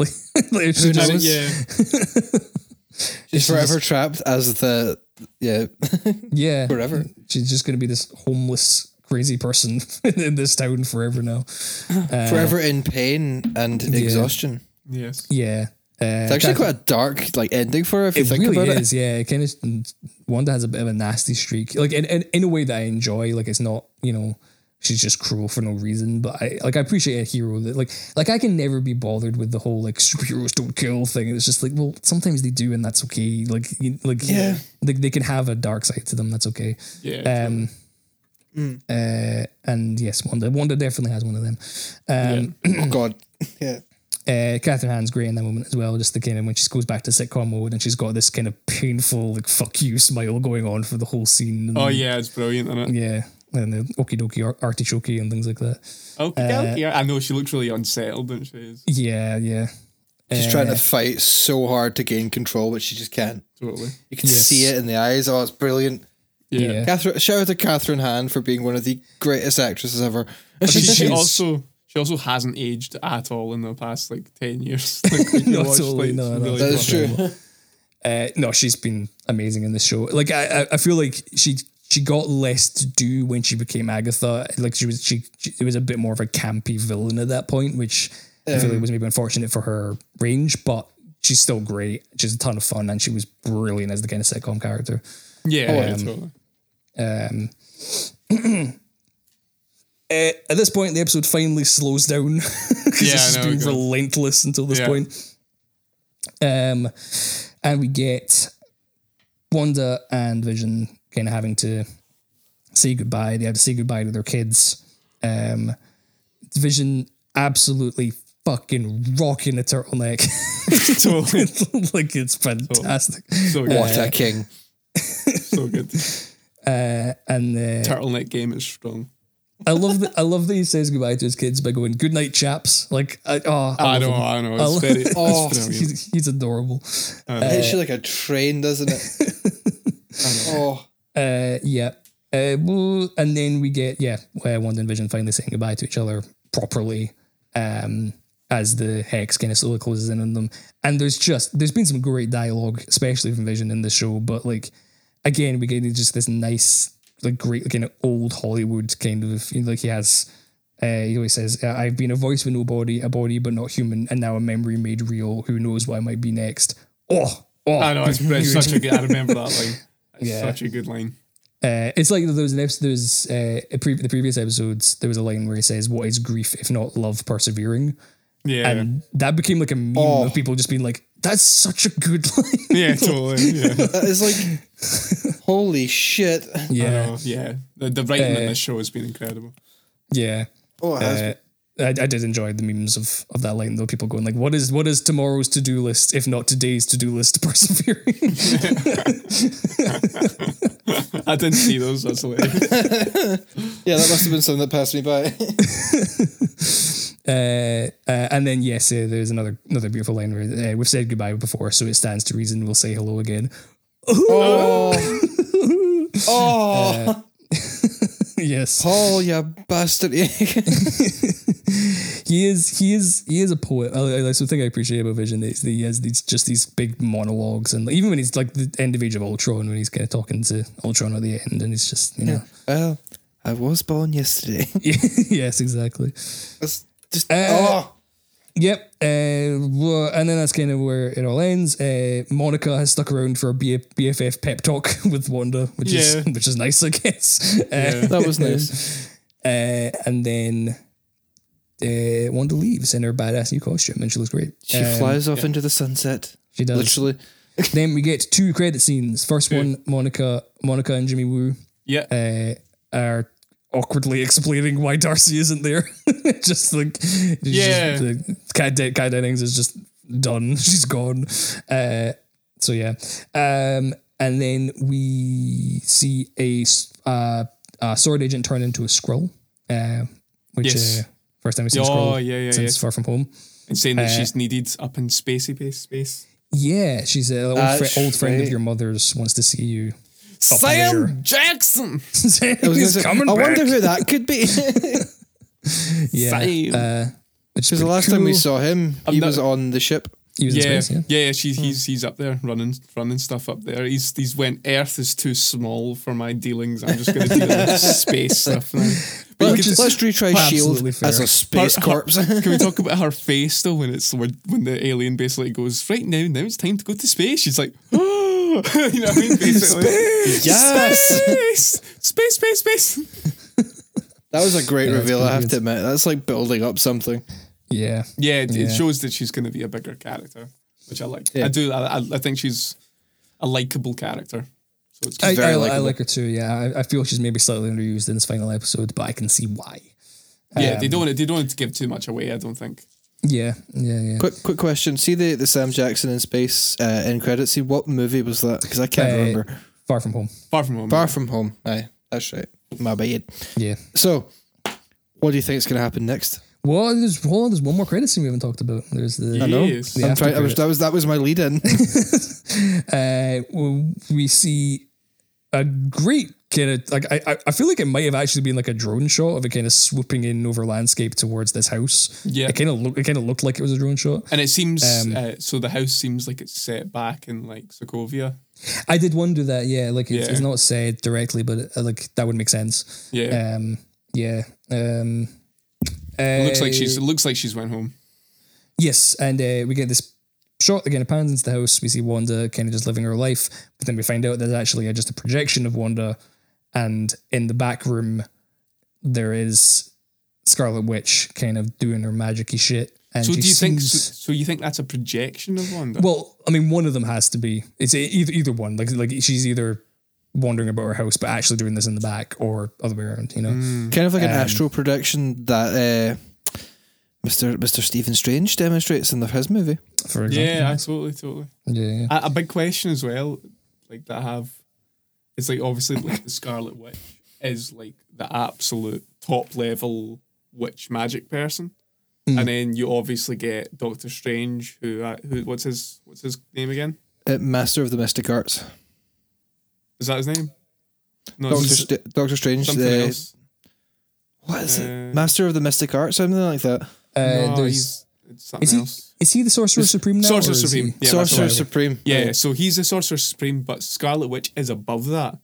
Like, like if she Who just- knows? Yeah. She's forever trapped as the yeah Yeah. forever. She's just going to be this homeless, crazy person in this town forever now. forever uh, in pain and exhaustion. Yes. Yeah. Uh, It's actually quite a dark like ending for her if you it think really about is, yeah. It kind of Wanda has a bit of a nasty streak, like in, in in a way that I enjoy. Like it's not, you know, she's just cruel for no reason. But I like I appreciate a hero that like like I can never be bothered with the whole like superheroes don't kill thing. It's just like well sometimes they do and that's okay. Like you, like Yeah. they, they can have a dark side to them. That's okay. Yeah. Um, uh, and yes, Wanda Wanda definitely has one of them. Um, it. Oh god. Yeah. Uh, Kathryn Hahn's great in that moment as well. Just the kind of when she goes back to sitcom mode and she's got this kind of painful like "fuck you" smile going on for the whole scene. And, oh yeah, it's brilliant, isn't it? yeah, and the okie dokie ar- artichoke and things like that. Okay, okay. I know she looks really unsettled, doesn't she? It's Yeah, yeah, She's trying to fight so hard to gain control, but she just can't. totally. You can Yes. see it in the eyes. Oh, it's brilliant. Yeah. Yeah. Kathryn, shout out to Kathryn Hahn for being one of the greatest actresses ever. She, she also she also hasn't aged at all in the past like ten years. Like, when you No, watch, totally, like, no, no. really That is true. Uh, no, she's been amazing in this show. Like I, I, I feel like she she got less to do when she became Agatha. Like she was she, she it was a bit more of a campy villain at that point, which I feel like was maybe unfortunate for her range, but she's still great. She's a ton of fun, and she was brilliant as the kind of sitcom character. Yeah, yeah, Um, totally. Um, uh, at this point, the episode finally slows down because Yeah, it's just been it relentless until this Yeah. point. Um, and we get Wanda and Vision kind of having to say goodbye. They have to say goodbye to their kids. Um, Vision absolutely fucking rocking a turtleneck. Totally. like it's fantastic. So good. What a king. so good. Uh, and the Turtleneck game is strong. I love that. I love that he says goodbye to his kids by going "Good night, chaps." Like, I, oh, I, I love know, him. I know. I It's love- very, Oh, it's brilliant. he's, he's adorable. It hits you like a train, doesn't it? oh, Uh, yeah. Uh, well, and then we get yeah, uh, Wanda and Vision finally saying goodbye to each other properly. Um, as the hex kind of slowly closes in on them, and there's just there's been some great dialogue, especially from Vision in the show. But like, again, we get just this nice, like great kind of old Hollywood kind of you know, like he has. Uh, he always says, "Uh, "I've been a voice with no body, a body but not human, and now a memory made real. Who knows what I might be next?" Oh, oh, I know it's, it's such a good. I remember that line. It's Yeah. such a good line. Uh, it's like there was an episode. There was uh, pre- the previous episodes. There was a line where he says, "What is grief if not love persevering?" Yeah, And that became like a meme Oh. of people just being like, that's such a good line. Yeah, totally. Yeah. That is like, holy shit. Yeah, yeah. The, the writing Uh, in this show has been incredible. yeah. Oh, it has Uh, I, I did enjoy the memes of, of that line though. People going like, "What is what is tomorrow's to do list if not today's to do list?" Persevering. I didn't see those. That's hilarious. yeah, that must have been something that passed me by. Uh, uh, and then yes, uh, there's another another beautiful line where uh, we've said goodbye before, so it stands to reason we'll say hello again. oh, oh, yes, Paul, you bastard. he is he is he is a poet. I, I, that's the thing I appreciate about Vision is that he has these just these big monologues, and even when he's like the end of Age of Ultron, when he's kind of talking to Ultron at the end, and he's just you know, well, I was born yesterday. yes, exactly. That's just, Uh, oh. Yep. Uh, well, and then that's kind of where it all ends. Uh, Monica has stuck around for a B- BFF pep talk with Wanda, which is which is nice, I guess. Uh, That was nice. uh, and then uh, Wanda leaves in her badass new costume, and she looks great. She Um, flies off into the sunset. She does. Literally. then we get two credit scenes. First one, Monica, Monica and Jimmy Woo Yeah. uh, are awkwardly explaining why Darcy isn't there. just like, Yeah. just, the Kat, De- Kat Dennings is just done. She's gone. Uh, so yeah, um, and then we see a, s- uh, a SWORD agent turn into a Skrull, uh, which Yes. uh, first time we see a Oh, Skrull yeah, yeah, since yeah. Far From Home. And saying that uh, she's needed up in spacey space. space. Yeah, she's an old, That's fri- old friend of your mother's. Wants to see you. There. Sam Jackson. I, was He's say, coming I back. wonder who that could be. Yeah. Sam. Uh, which is the pretty last time we saw him, I'm he not- was on the ship. he was in Yeah, space, yeah. yeah, yeah. She's he's he's up there running running stuff up there. He's he's when Earth is too small for my dealings. I'm just going to deal with space stuff now. But you Which Let's retry absolutely Shield as a space her- corpse. Can we talk about her face though when it's when when the alien basically goes right now now it's time to go to space. She's like, oh, you know what I mean? Basically, yes, space, space, space, space. that was a great Yeah, reveal. I have pretty to admit, that's like building up something. Yeah. Yeah, it, Yeah. it shows that she's going to be a bigger character, which I like. Yeah. I do. I, I I think she's a likable character. So it's I, I, I like her too. Yeah, I, I feel she's maybe slightly underused in this final episode, but I can see why. yeah. They Um, don't they don't want to give too much away. I don't think. Yeah, yeah, yeah. Quick, quick question. See the, the Sam Jackson in space uh, in credits. See what movie was that? Because I can't Uh, remember. Far from home. Far from home. Far from home. Aye, that's right. My bad. Yeah. So, what do you think is going to happen next? Well, there's well, there's one more credit scene we haven't talked about. There's the I know. The I'm trying. I was, that was that was my lead in. uh, well, we see a great kind of like I, I- feel like it might have actually been like a drone shot of it kind of swooping in over landscape towards this house. Yeah. it kind of looked it kind of looked like it was a drone shot. And it seems Um, uh, so. The house seems like it's set back in like Sokovia. I did wonder that. Yeah, like it's, Yeah. it's not said directly, but uh, like that would make sense. Yeah. Um. Yeah. Um. it looks like uh, she's. It looks like she's went home. Yes, and uh, we get this shot that kind pans into the house. We see Wanda kind of just living her life, but then we find out that it's actually just a projection of Wanda, and in the back room there is Scarlet Witch kind of doing her magicy shit. And So she do you think? seems- So, so you think that's a projection of Wanda? Well, I mean, one of them has to be. It's either either one. Like like she's either wandering about her house, but actually doing this in the back, or other way around. You know. Mm. kind of like an Um, astral projection that uh, Mr. Mr. Stephen Strange demonstrates in the his movie. For example. yeah, totally, totally. yeah, yeah. A, a big question as well, like that I have, is like obviously like the Scarlet Witch is like the absolute top level witch magic person, Hmm. and then you obviously get Doctor Strange, who uh, who what's his what's his name again? Uh, Master of the Mystic Arts. Is that his name? No, Doctor, St- Doctor Strange. something uh, else. What is Uh, it? Master of the Mystic Arts, something like that. Uh, no, there's he's it's something is he else. is he the Sorcerer Supreme now? Sorcerer or is he- Supreme. Yeah, that's Sorcerer. Supreme. Yeah, Aye. so he's the Sorcerer Supreme, but Scarlet Witch is above that.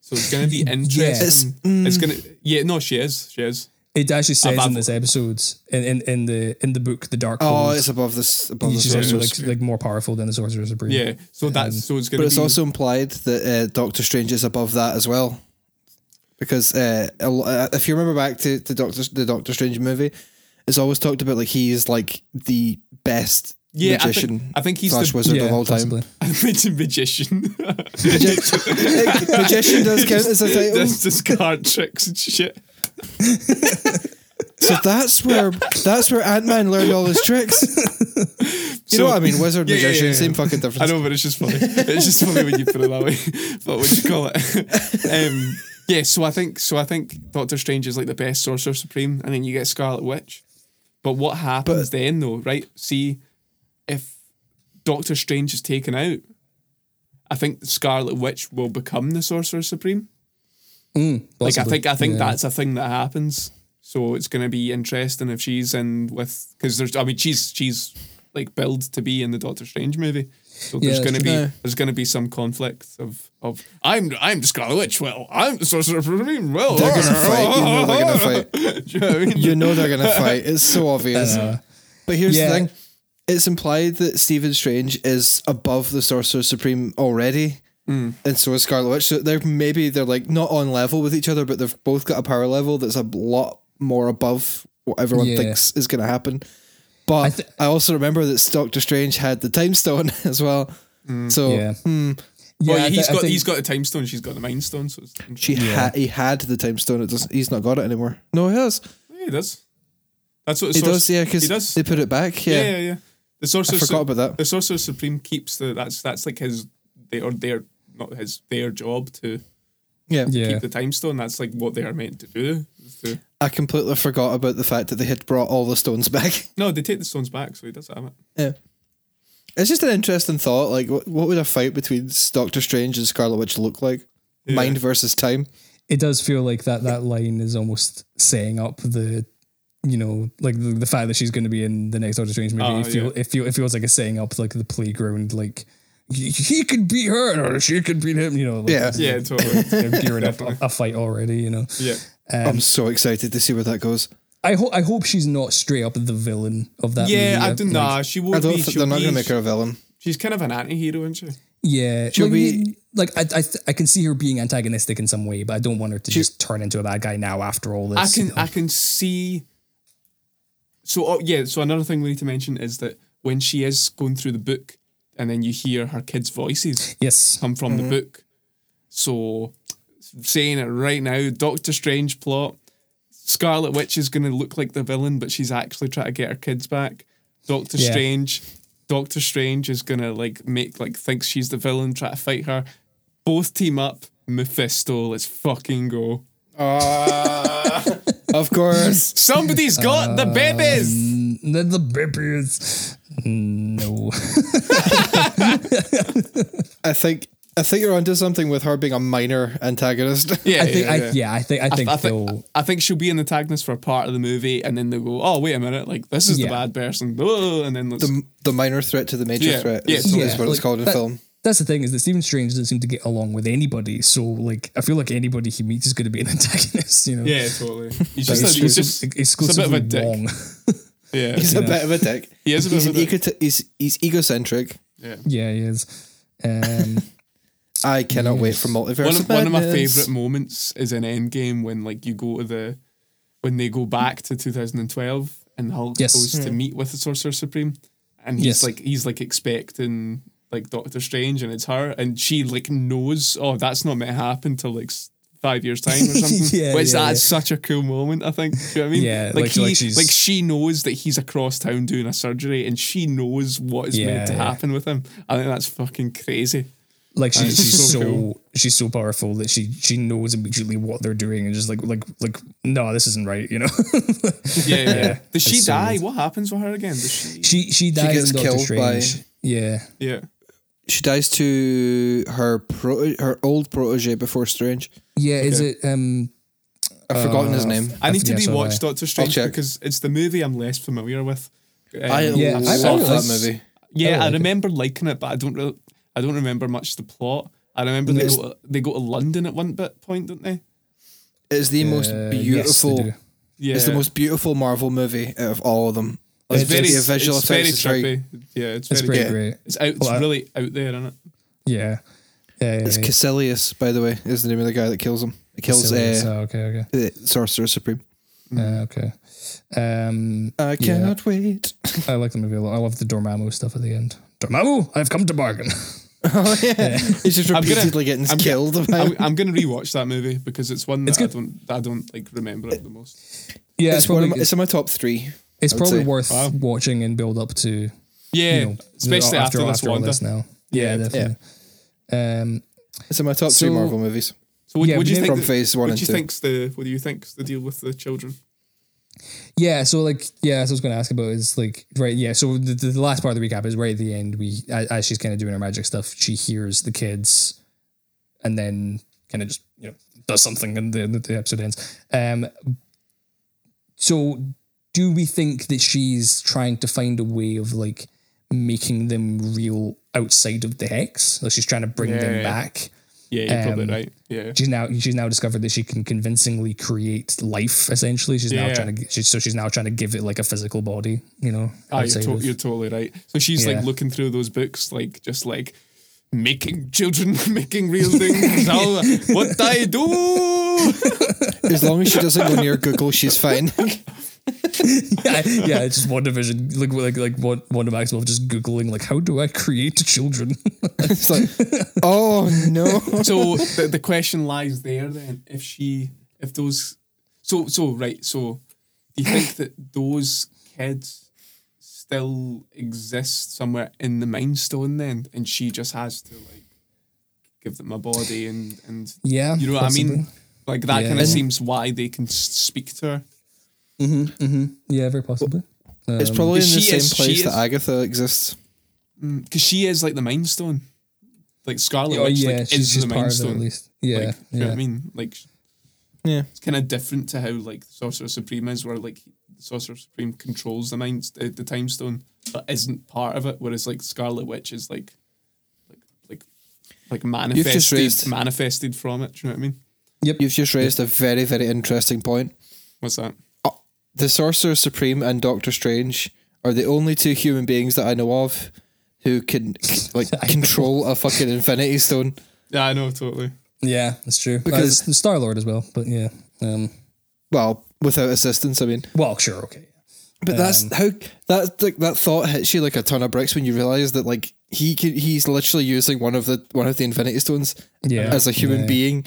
So it's going to be Yeah. interesting. It's- It's, going to, yeah, no, she is. She is. It actually says Above- in this episode, in, in, in the in the book, the Dark Oh, Hold, it's above this. Above the he's just Sorcerer like, Supreme. like more powerful than the Sorcerer Supreme. Yeah, so that's so it's gonna But to it's be. also implied that uh, Doctor Strange is above that as well. Because uh, a lo- uh, if you remember back to the Doctor the Doctor Strange movie, it's always talked about like he's like the best Yeah, I magician think, I think he's slash the wizard yeah, of all time. possibly. I mentioned magician. magician does count as a title. Just discard tricks and shit. So that's where that's where Ant Man learned all his tricks. You know what I mean? Wizard, Yeah, yeah, magician, yeah, yeah. same fucking difference. I know, but it's just funny. It's just funny when you put it that way. But what do you call it? um, yeah, so I think so. I think Doctor Strange is like the best Sorcerer Supreme, and then you get Scarlet Witch. But what happens then, though? Right? See, if Doctor Strange is taken out, I think Scarlet Witch will become the Sorcerer Supreme. Mm, like I think I think Yeah. that's a thing that happens. So it's going to be interesting if she's in with because there's I mean she's she's like billed to be in the Doctor Strange movie. So Yeah, there's going to be Yeah. there's going to be some conflict of of I'm I'm the Scarlet Witch. Well, I'm the Sorcerer Supreme. Well, They're gonna fight. You know they're gonna fight. You know I mean? You know they're gonna fight. It's so obvious. but here's Yeah. the thing: it's implied that Stephen Strange is above the Sorcerer Supreme already, Hmm. and so is Scarlet Witch. So they're maybe they're like not on level with each other, but they've both got a power level that's a lot more above what everyone Yeah. thinks is going to happen. But I, thi- also remember that Doctor Strange had the Time Stone as well. So Yeah. hmm, Yeah, well, I thi- he's I got think- he's got the time stone. She's got the mind stone. So it's she ha- he had the Time Stone. It doesn't. He's not got it anymore. No, he has. yeah, he does. That's what the He Sorcer- does. Yeah, because they put it back. yeah, Yeah. yeah, yeah. The Sorcerer I forgot about that. The Sorcerer Supreme keeps the that's that's like his they or their not his their job to yeah. Yeah. keep the time stone. That's like what they are meant to do. Is I completely forgot about the fact that they had brought all the stones back. No, they take the stones back, so he does have it. Yeah. It's just an interesting thought. Like, what, what would a fight between Doctor Strange and Scarlet Witch look like? Mind versus time. it does feel like that that line is almost setting up the you know like the, the fact that she's going to be in the next Doctor Strange movie Oh, it, feel, yeah. it, feel, it feels like it's setting up like the playground like he, he could beat her or she could beat him you know like, Yeah. Yeah, totally. they're gearing up a, a fight already you know yeah. I'm um, so excited to see where that goes. I hope I hope she's not straight up the villain of that Yeah, movie. I don't like, know. She won't I don't be. they're not going to make her a villain. She's kind of an anti-hero, isn't she? Yeah, She'll like, be- like I, I, I can see her being antagonistic in some way, but I don't want her to just turn into a bad guy now after all this. I you can know? I can see. So oh, yeah, so another thing we need to mention is that when she is going through the book, and then you hear her kids' voices yes, come from the mm-hmm. book. So saying it right now, Doctor Strange plot. Scarlet Witch is going to look like the villain, but she's actually trying to get her kids back. Doctor Yeah. Strange, Doctor Strange is going to like make like thinks she's the villain, try to fight her. Both team up. Mephisto, let's fucking go. Ah, of course. Somebody's got the uh, babies. the, the babies. No, I think I think you're onto something with her being a minor antagonist. Yeah, I think yeah, I, yeah. yeah, I think I think I they'll. think I think she'll be an antagonist for a part of the movie, and then they'll go, "Oh, wait a minute! Like this is Yeah. the bad person," oh, and then let's, the, the minor threat to the major Yeah, threat yeah, is, totally. is what it's called in that- film. That's the thing is that Stephen Strange doesn't seem to get along with anybody. So like, I feel like anybody he meets is going to be an antagonist. You know, yeah, totally. He's just, a, he's exclusive- just he's a bit of exclusively a dick. wrong. Yeah, He's a bit of a dick. He is a bit he's, of a dick. ego- he's, he's egocentric. Yeah, yeah, he is. Um, I cannot wait for multiverse. one of, one of my favorite moments is in Endgame when like you go to the when they go back to 2012 and Hulk Yes. goes to hmm. meet with the Sorcerer Supreme, and he's Yes. like he's like expecting like Doctor Strange, and it's her, and she like knows, oh, that's not meant to happen till like five years time or something. Yeah, Which yeah, that's yeah. such a cool moment. I think. Do you know what I mean? Yeah, like, like- he, like like, she knows that he's across town doing a surgery, and she knows what is Yeah, meant to yeah. happen with him. I think that's fucking crazy. Like she's, she's so so cool. she's so powerful that she she knows immediately what they're doing and just like like like no this isn't right you know Yeah, yeah. yeah. Does she It's die? good. What happens with her again? Does she? she she dies gets in Doctor killed by- Strange yeah Yeah. She dies to her pro- her old protege before Strange. yeah is it um I've forgotten his name. I need to yeah, so rewatch have I. Doctor Strange because it's the movie I'm less familiar with. Um, I Yeah, I love really that movie. yeah, I I, like it. remember liking it, but I don't. Really, I don't remember much the plot. I remember they go to, they go to London at one bit point, don't they? It's the most uh, yes, they beautiful. do. Yeah, It's the most beautiful Marvel movie out of all of them. It's Like, very, the visual it's very effects is very- Yeah, it's, it's very pretty great It's out. It's well, really out there, isn't it? yeah yeah, yeah, It's yeah. Kaecilius, by the way, is the name of the guy that kills him. It kills Silly, uh, so, okay okay the Sorcerer Supreme. Uh, okay. Um, I cannot wait. I like the movie a lot. I love the Dormammu stuff at the end. Dormammu, I've come to bargain. Oh yeah, he's just I'm gonna- repeatedly getting I'm killed. by- I'm, I'm gonna rewatch that movie because it's one that It's I good. don't that I don't like remember it the most. yeah, it's it's one probably, of my, it's, it's in my top three. it's probably say. worth Wow. watching and build up to. Yeah, You know, especially after, this all Wanda. this now. Yeah, definitely. Um, It's in my top So- three Marvel movies. So what, Yeah, what do you think? from the- phase one what and do you two. think's the what do you think's the deal with the children? Yeah, so like, yeah, so I was going to ask about is like, right, yeah. So the, the, last part of the recap is right at the end. We, as, she's kind of doing her magic stuff, she hears the kids, and then kind of just you know does something, and the, the episode ends. Um, so do we think that she's trying to find a way of like making them real outside of the hex? Like she's trying to bring them Yeah. back. Yeah, you're probably Um, right. Yeah, She's now she's now discovered that she can convincingly create life. Essentially, she's now trying to she's, so she's now trying to give it like a physical body. You know, ah, you're, to- of- you're totally right. So she's Yeah. like looking through those books, like just like making children, making real things. How, what I do? As long as she doesn't go near Google, she's fine. yeah, yeah, it's just WandaVision like like like one one to Maxwell just googling like how do I create children? it's like, oh no. so the, the question lies there then if she if those so so right so do you think that those kids still exist somewhere in the mind stone then and she just has to like give them a body and and Yeah, you know what i mean like that Yeah. kind of seems why they can speak to her Mm-hmm, mm-hmm. yeah, very possibly. It's um, probably in the same is- place that is- Agatha exists. Mm, because she is like the mind stone like scarlet Oh Witch yeah, like, she's, is she's the part mind of it stone at least. Yeah, like, you know what i mean like Yeah. it's kind of different to how like the Sorcerer Supreme is, where like the Sorcerer Supreme controls the mind, the, the Time Stone, but isn't part of it. Whereas like Scarlet Witch is like, like, like, like manifested, raised- manifested from it. Do you know what I mean? Yep. You've just raised a very, very interesting point. What's that? The Sorcerer Supreme and Doctor Strange are the only two human beings that I know of who can like control a fucking Infinity Stone. Yeah, I know totally. Yeah, that's true. Because- Because Star Lord as well, but yeah. Um, Well, without assistance, I mean. well, sure, okay. But that's how that like that thought hits you like a ton of bricks when you realize that like he can, he's literally using one of the one of the Infinity Stones Yeah, as a human yeah. being,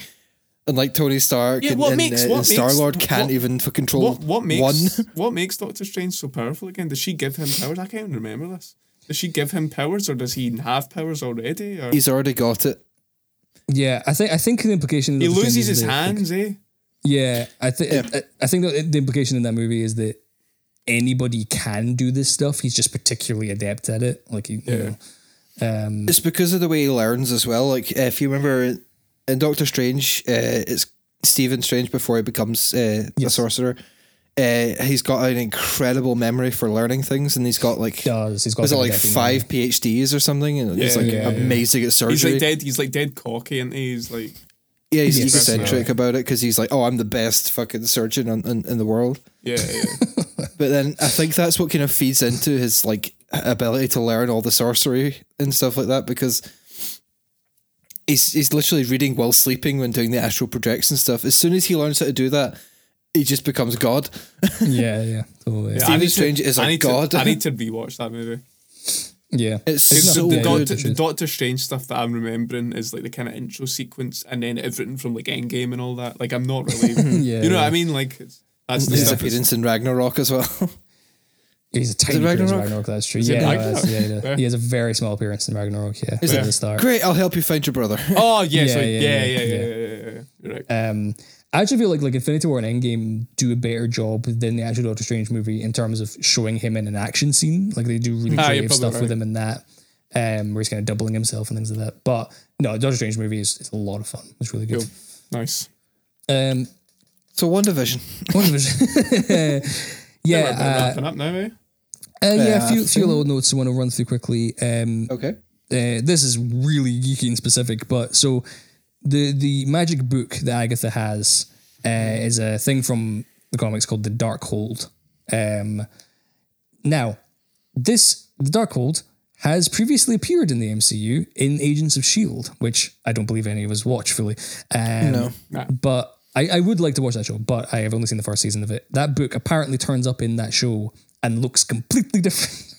and like Tony Stark Yeah, and, what and, makes- uh, what Star Lord can't what- even f- control What what makes one. what makes Doctor Strange so powerful again? Does she give him powers? I can't even remember this. Does she give him powers, or does he have powers already? Or He's already got it. Yeah, I think I think the implication. in he loses is his that, like, hands, eh? Yeah, I think Yeah. I, I think that the implication in that movie is that anybody can do this stuff. He's just particularly adept at it. Like he, you know, um, It's because of the way he learns as well. Like if you remember in Doctor Strange, uh, it's Stephen Strange before he becomes uh, a sorcerer. Uh, he's got an incredible memory for learning things, and he's got like does he's got was it like something five PhDs or something, and he's like yeah, yeah. amazing at surgery. He's like dead. He's like dead cocky, and he? he's like Yeah, he's Yes. egocentric about it because he's like, oh, I'm the best fucking surgeon in, in, in the world. yeah, yeah. But then I think that's what kind of feeds into his like ability to learn all the sorcery and stuff like that because he's he's literally reading while sleeping when doing the astral projection stuff. As soon as he learns how to do that, he just becomes God. Yeah, yeah, totally. Yeah, Yeah, Stephen I need to- Strange is a I god. To, I need to rewatch that movie. yeah. It's It's so the, yeah, good. Doctor, the. Doctor Strange stuff that I'm remembering is like the kind of intro sequence, and then everything from like Endgame and all that. Like I'm not really, Yeah, you know what. I mean? Like it's, that's the His stuff. appearance in Ragnarok as well. He's a tiny it appearance in Ragnarok? Ragnarok. That's true. it Yeah, Ragnarok? that's- yeah, he. Yeah. he has a very small appearance in Ragnarok. Yeah, Is at it? the start. Great, I'll help you find your brother. Oh yeah, Yeah, yeah, yeah, yeah, yeah, yeah, yeah, yeah. yeah, yeah, yeah. Right. Um, I actually feel like like Infinity War and Endgame do a better job than the actual Doctor Strange movie in terms of showing him in an action scene. Like they do really Ah, creative probably stuff with him in that, um, where he's kind of doubling himself and things like that. But no, Doctor Strange movie is, is a lot of fun. It's really good. Cool. Nice. Um, so one division. what was yeah, uh, wrapping up now, eh? Uh, yeah. A few, few little notes I want to run through quickly. Um, Okay. uh, this is really geeky and specific, but so the the magic book that Agatha has uh, is a thing from the comics called the Darkhold. Um, now, this the Darkhold has previously appeared in the MCU in Agents of Shield, which I don't believe any of us watch fully. Um, No. Nah. but I, I would like to watch that show, but I have only seen the first season of it. That book apparently turns up in that show and looks completely different.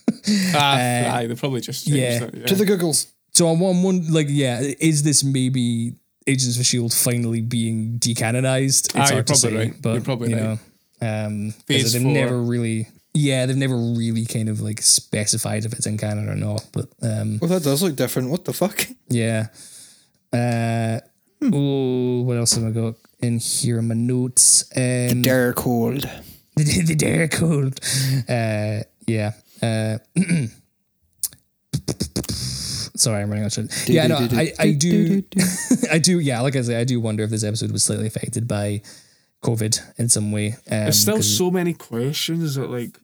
Ah, aye, they probably just changed yeah. it. Yeah. To the Googles. so on one one like yeah, is this maybe Agents of Shield finally being decanonized? It's Ah, you're hard to probably say, right. but You're probably you right. know, um, 'cause Phase they've four. never really. Yeah, they've never really kind of like specified if it's in canon or not, but um, Well, that does look different. What the fuck? Yeah. Uh, Hmm. Oh, what else have I got in here in my notes? Um, Darkhold. The, the Darkhold. Uh, yeah. Uh, sorry, I'm running out of shit. Yeah, no, I, I do, I do. Yeah, like I say, I do wonder if this episode was slightly affected by COVID in some way. Um, There's still so many questions that like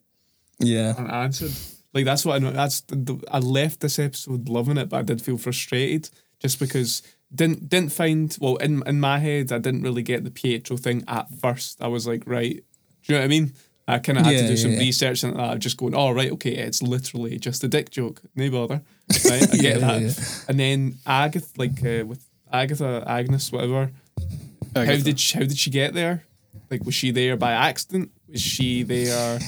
yeah, unanswered. Like that's what I know. That's the, the, I left this episode loving it, but I did feel frustrated just because didn't didn't find well in in my head I didn't really get the Pietro thing at first. I was like, right, do you know what I mean? I kind of had Yeah, to do some yeah, yeah. research and that. I've just going, oh right, okay, it's literally just a dick joke. No bother, right? I get that. yeah. And then Agatha, like uh, with Agatha, Agnes, whatever. How did she, how did she get there? Like, was she there by accident? Was she there?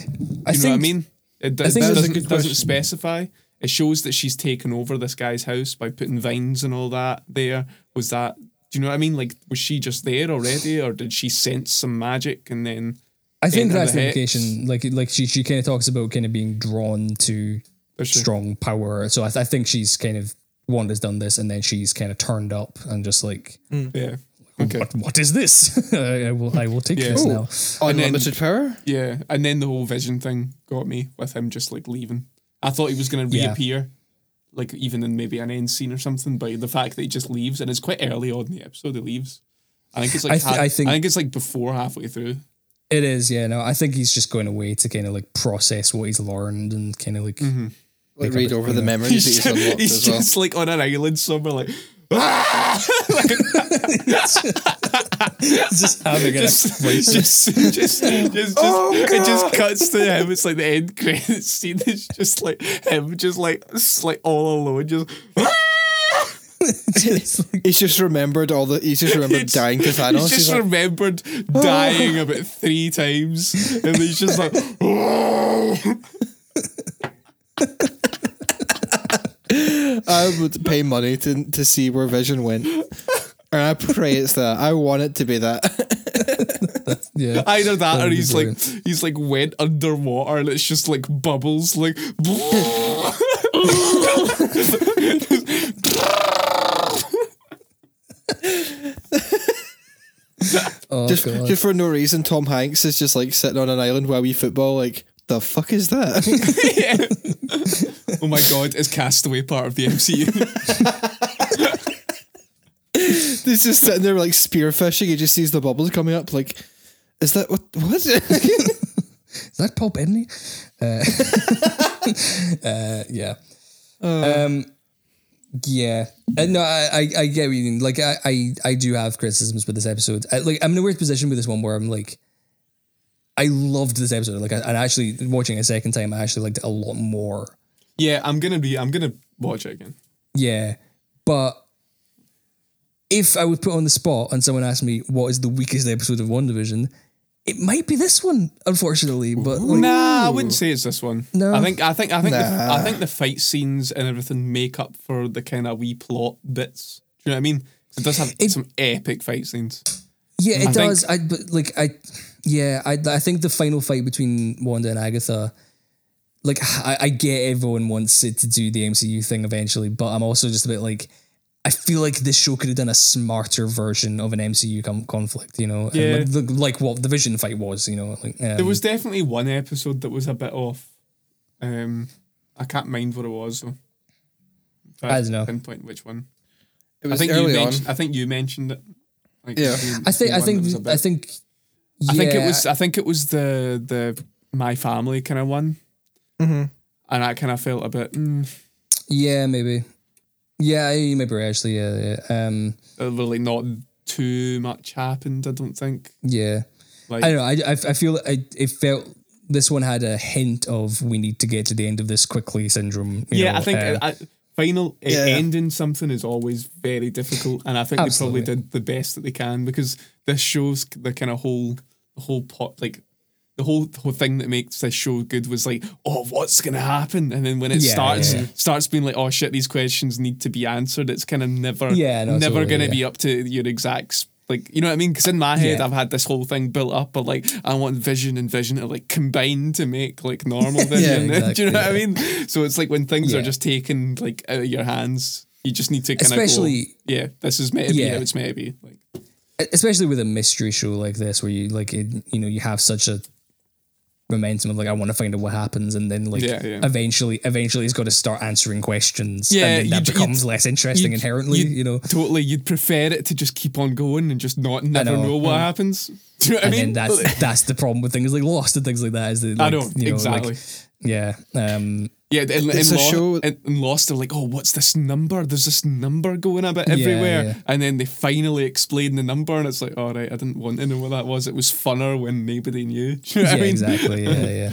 I you know what I mean? It, does, think it that's a doesn't, good doesn't question. specify. It shows that she's taken over this guy's house by putting vines and all that there. Was that? Do you know what I mean? Like, was she just there already, or did she sense some magic and then? I think that's the the implication. Like, like she she kind of talks about kind of being drawn to Does strong power. So I, th- I think she's kind of Wanda's done this, and then she's kind of turned up and just like, mm. Yeah. Okay. what what is this? I will I will take Yeah. this Oh. now. And then- Unlimited power? Yeah, and then the whole vision thing got me with him just like leaving. I thought he was going to Yeah. reappear, like even in maybe an end scene or something. But the fact that he just leaves, and it's quite early on in the episode, he leaves. I think it's like I th- half- I think- I think it's like before halfway through. It is, yeah. No, I think he's just going away to kind of like process what he's learned and kind of like. Mm-hmm. Like, read over the memories He's, that he's just, he's as well. just like on an island somewhere, like just having just, a just, just, just, just, just Oh, it just cuts to him. It's like the end credits scene. It's just like him, just like, s- like all alone, just. just like, He's just remembered all the. He's just remembered It's- dying to Thanos. He's just like, remembered oh. dying about three times, and he's just like, oh. I would pay money to to see where Vision went, and I pray it's that. I want it to be that. yeah. either that That'd or be he's like, he's like went underwater, and it's just like bubbles, like. Oh just god. just for no reason, Tom Hanks is just like sitting on an island while we football. Like the fuck is that? oh my god, is Castaway part of the MCU? He's just sitting there like spearfishing. He just sees the bubbles coming up. Like, is that what? What? Is that Paul Bettany? Uh, uh, yeah. Um, yeah. Uh, no, I, I, I get what you mean. Like, I, I, I do have criticisms with this episode. I, like, I'm in a weird position with this one where I'm like, I loved this episode. Like, I, and actually watching it a second time, I actually liked it a lot more. yeah, I'm gonna be. I'm gonna watch it again. Yeah. But if I would put on the spot and someone asked me what is the weakest episode of WandaVision, it might be this one, unfortunately. But like, Nah, I wouldn't say it's this one. No. I think I think I think the, I think the fight scenes and everything make up for the kind of wee plot bits. Do you know what I mean? It does have It- some epic fight scenes. Yeah, it I think- does. I but like I, yeah, I I think the final fight between Wanda and Agatha, like I, I get everyone wants it to do the MCU thing eventually, but I'm also just a bit like. I feel like this show could have done a smarter version of an MCU com- conflict, you know, and Yeah. like, the- like what the Vision fight was, you know. Like, um, There was definitely one episode that was a bit off. Um, I can't mind what it was. Though. If I don't know. Pinpoint which one. It I was think you early on. mentioned. I think you mentioned it. Like, Yeah. the- I think I think that was a bit- I think I think it was. I think it was the the my family kind of one. Mm-hmm. And I kind of felt a bit. Mm, yeah maybe yeah you maybe right, actually yeah, yeah um uh, really not too much happened. I don't think. yeah Like I don't know. I, I, I feel I, it felt this one had a hint of we need to get to the end of this quickly syndrome. you yeah, know, I think uh, I, final e- Yeah. ending something is always very difficult, and I think Absolutely. they probably did the best that they can because this shows the kind of whole the whole pot like. The whole, whole thing that makes this show good was like, oh, what's gonna happen? And then when it Yeah, starts, yeah, starts being like, oh shit, these questions need to be answered. It's kind of never, Yeah, no, never totally, gonna yeah. be up to your exact like you know what I mean? Because in my head. I've had this whole thing built up, but like I want Vision and Vision to like combine to make like normal Vision. Do exactly, you know what I mean? So it's like when things are just taken like out of your hands, you just need to kind of Especially- go, yeah, this is meant to be Yeah. how it's meant to be. Like especially with a mystery show like this where you like it, you know you have such a momentum of like I want to find out what happens and then like Yeah, yeah. eventually eventually he's got to start answering questions Yeah, and then that becomes less interesting you'd- inherently you'd- you know totally, you'd prefer it to just keep on going and just not never know, know, what yeah. happens. Do you know what and I mean? then that's that's the problem with things like Lost and things like that is that I like, know, you exactly. like, yeah um Yeah, in, in, It's a Lo- show- in, in Lost, they're like, oh, what's this number? There's this number going about everywhere. yeah. And then they finally explain the number, and it's like, all right, I didn't want to know what that was. It was funner when nobody knew. Do you know yeah I mean? exactly yeah yeah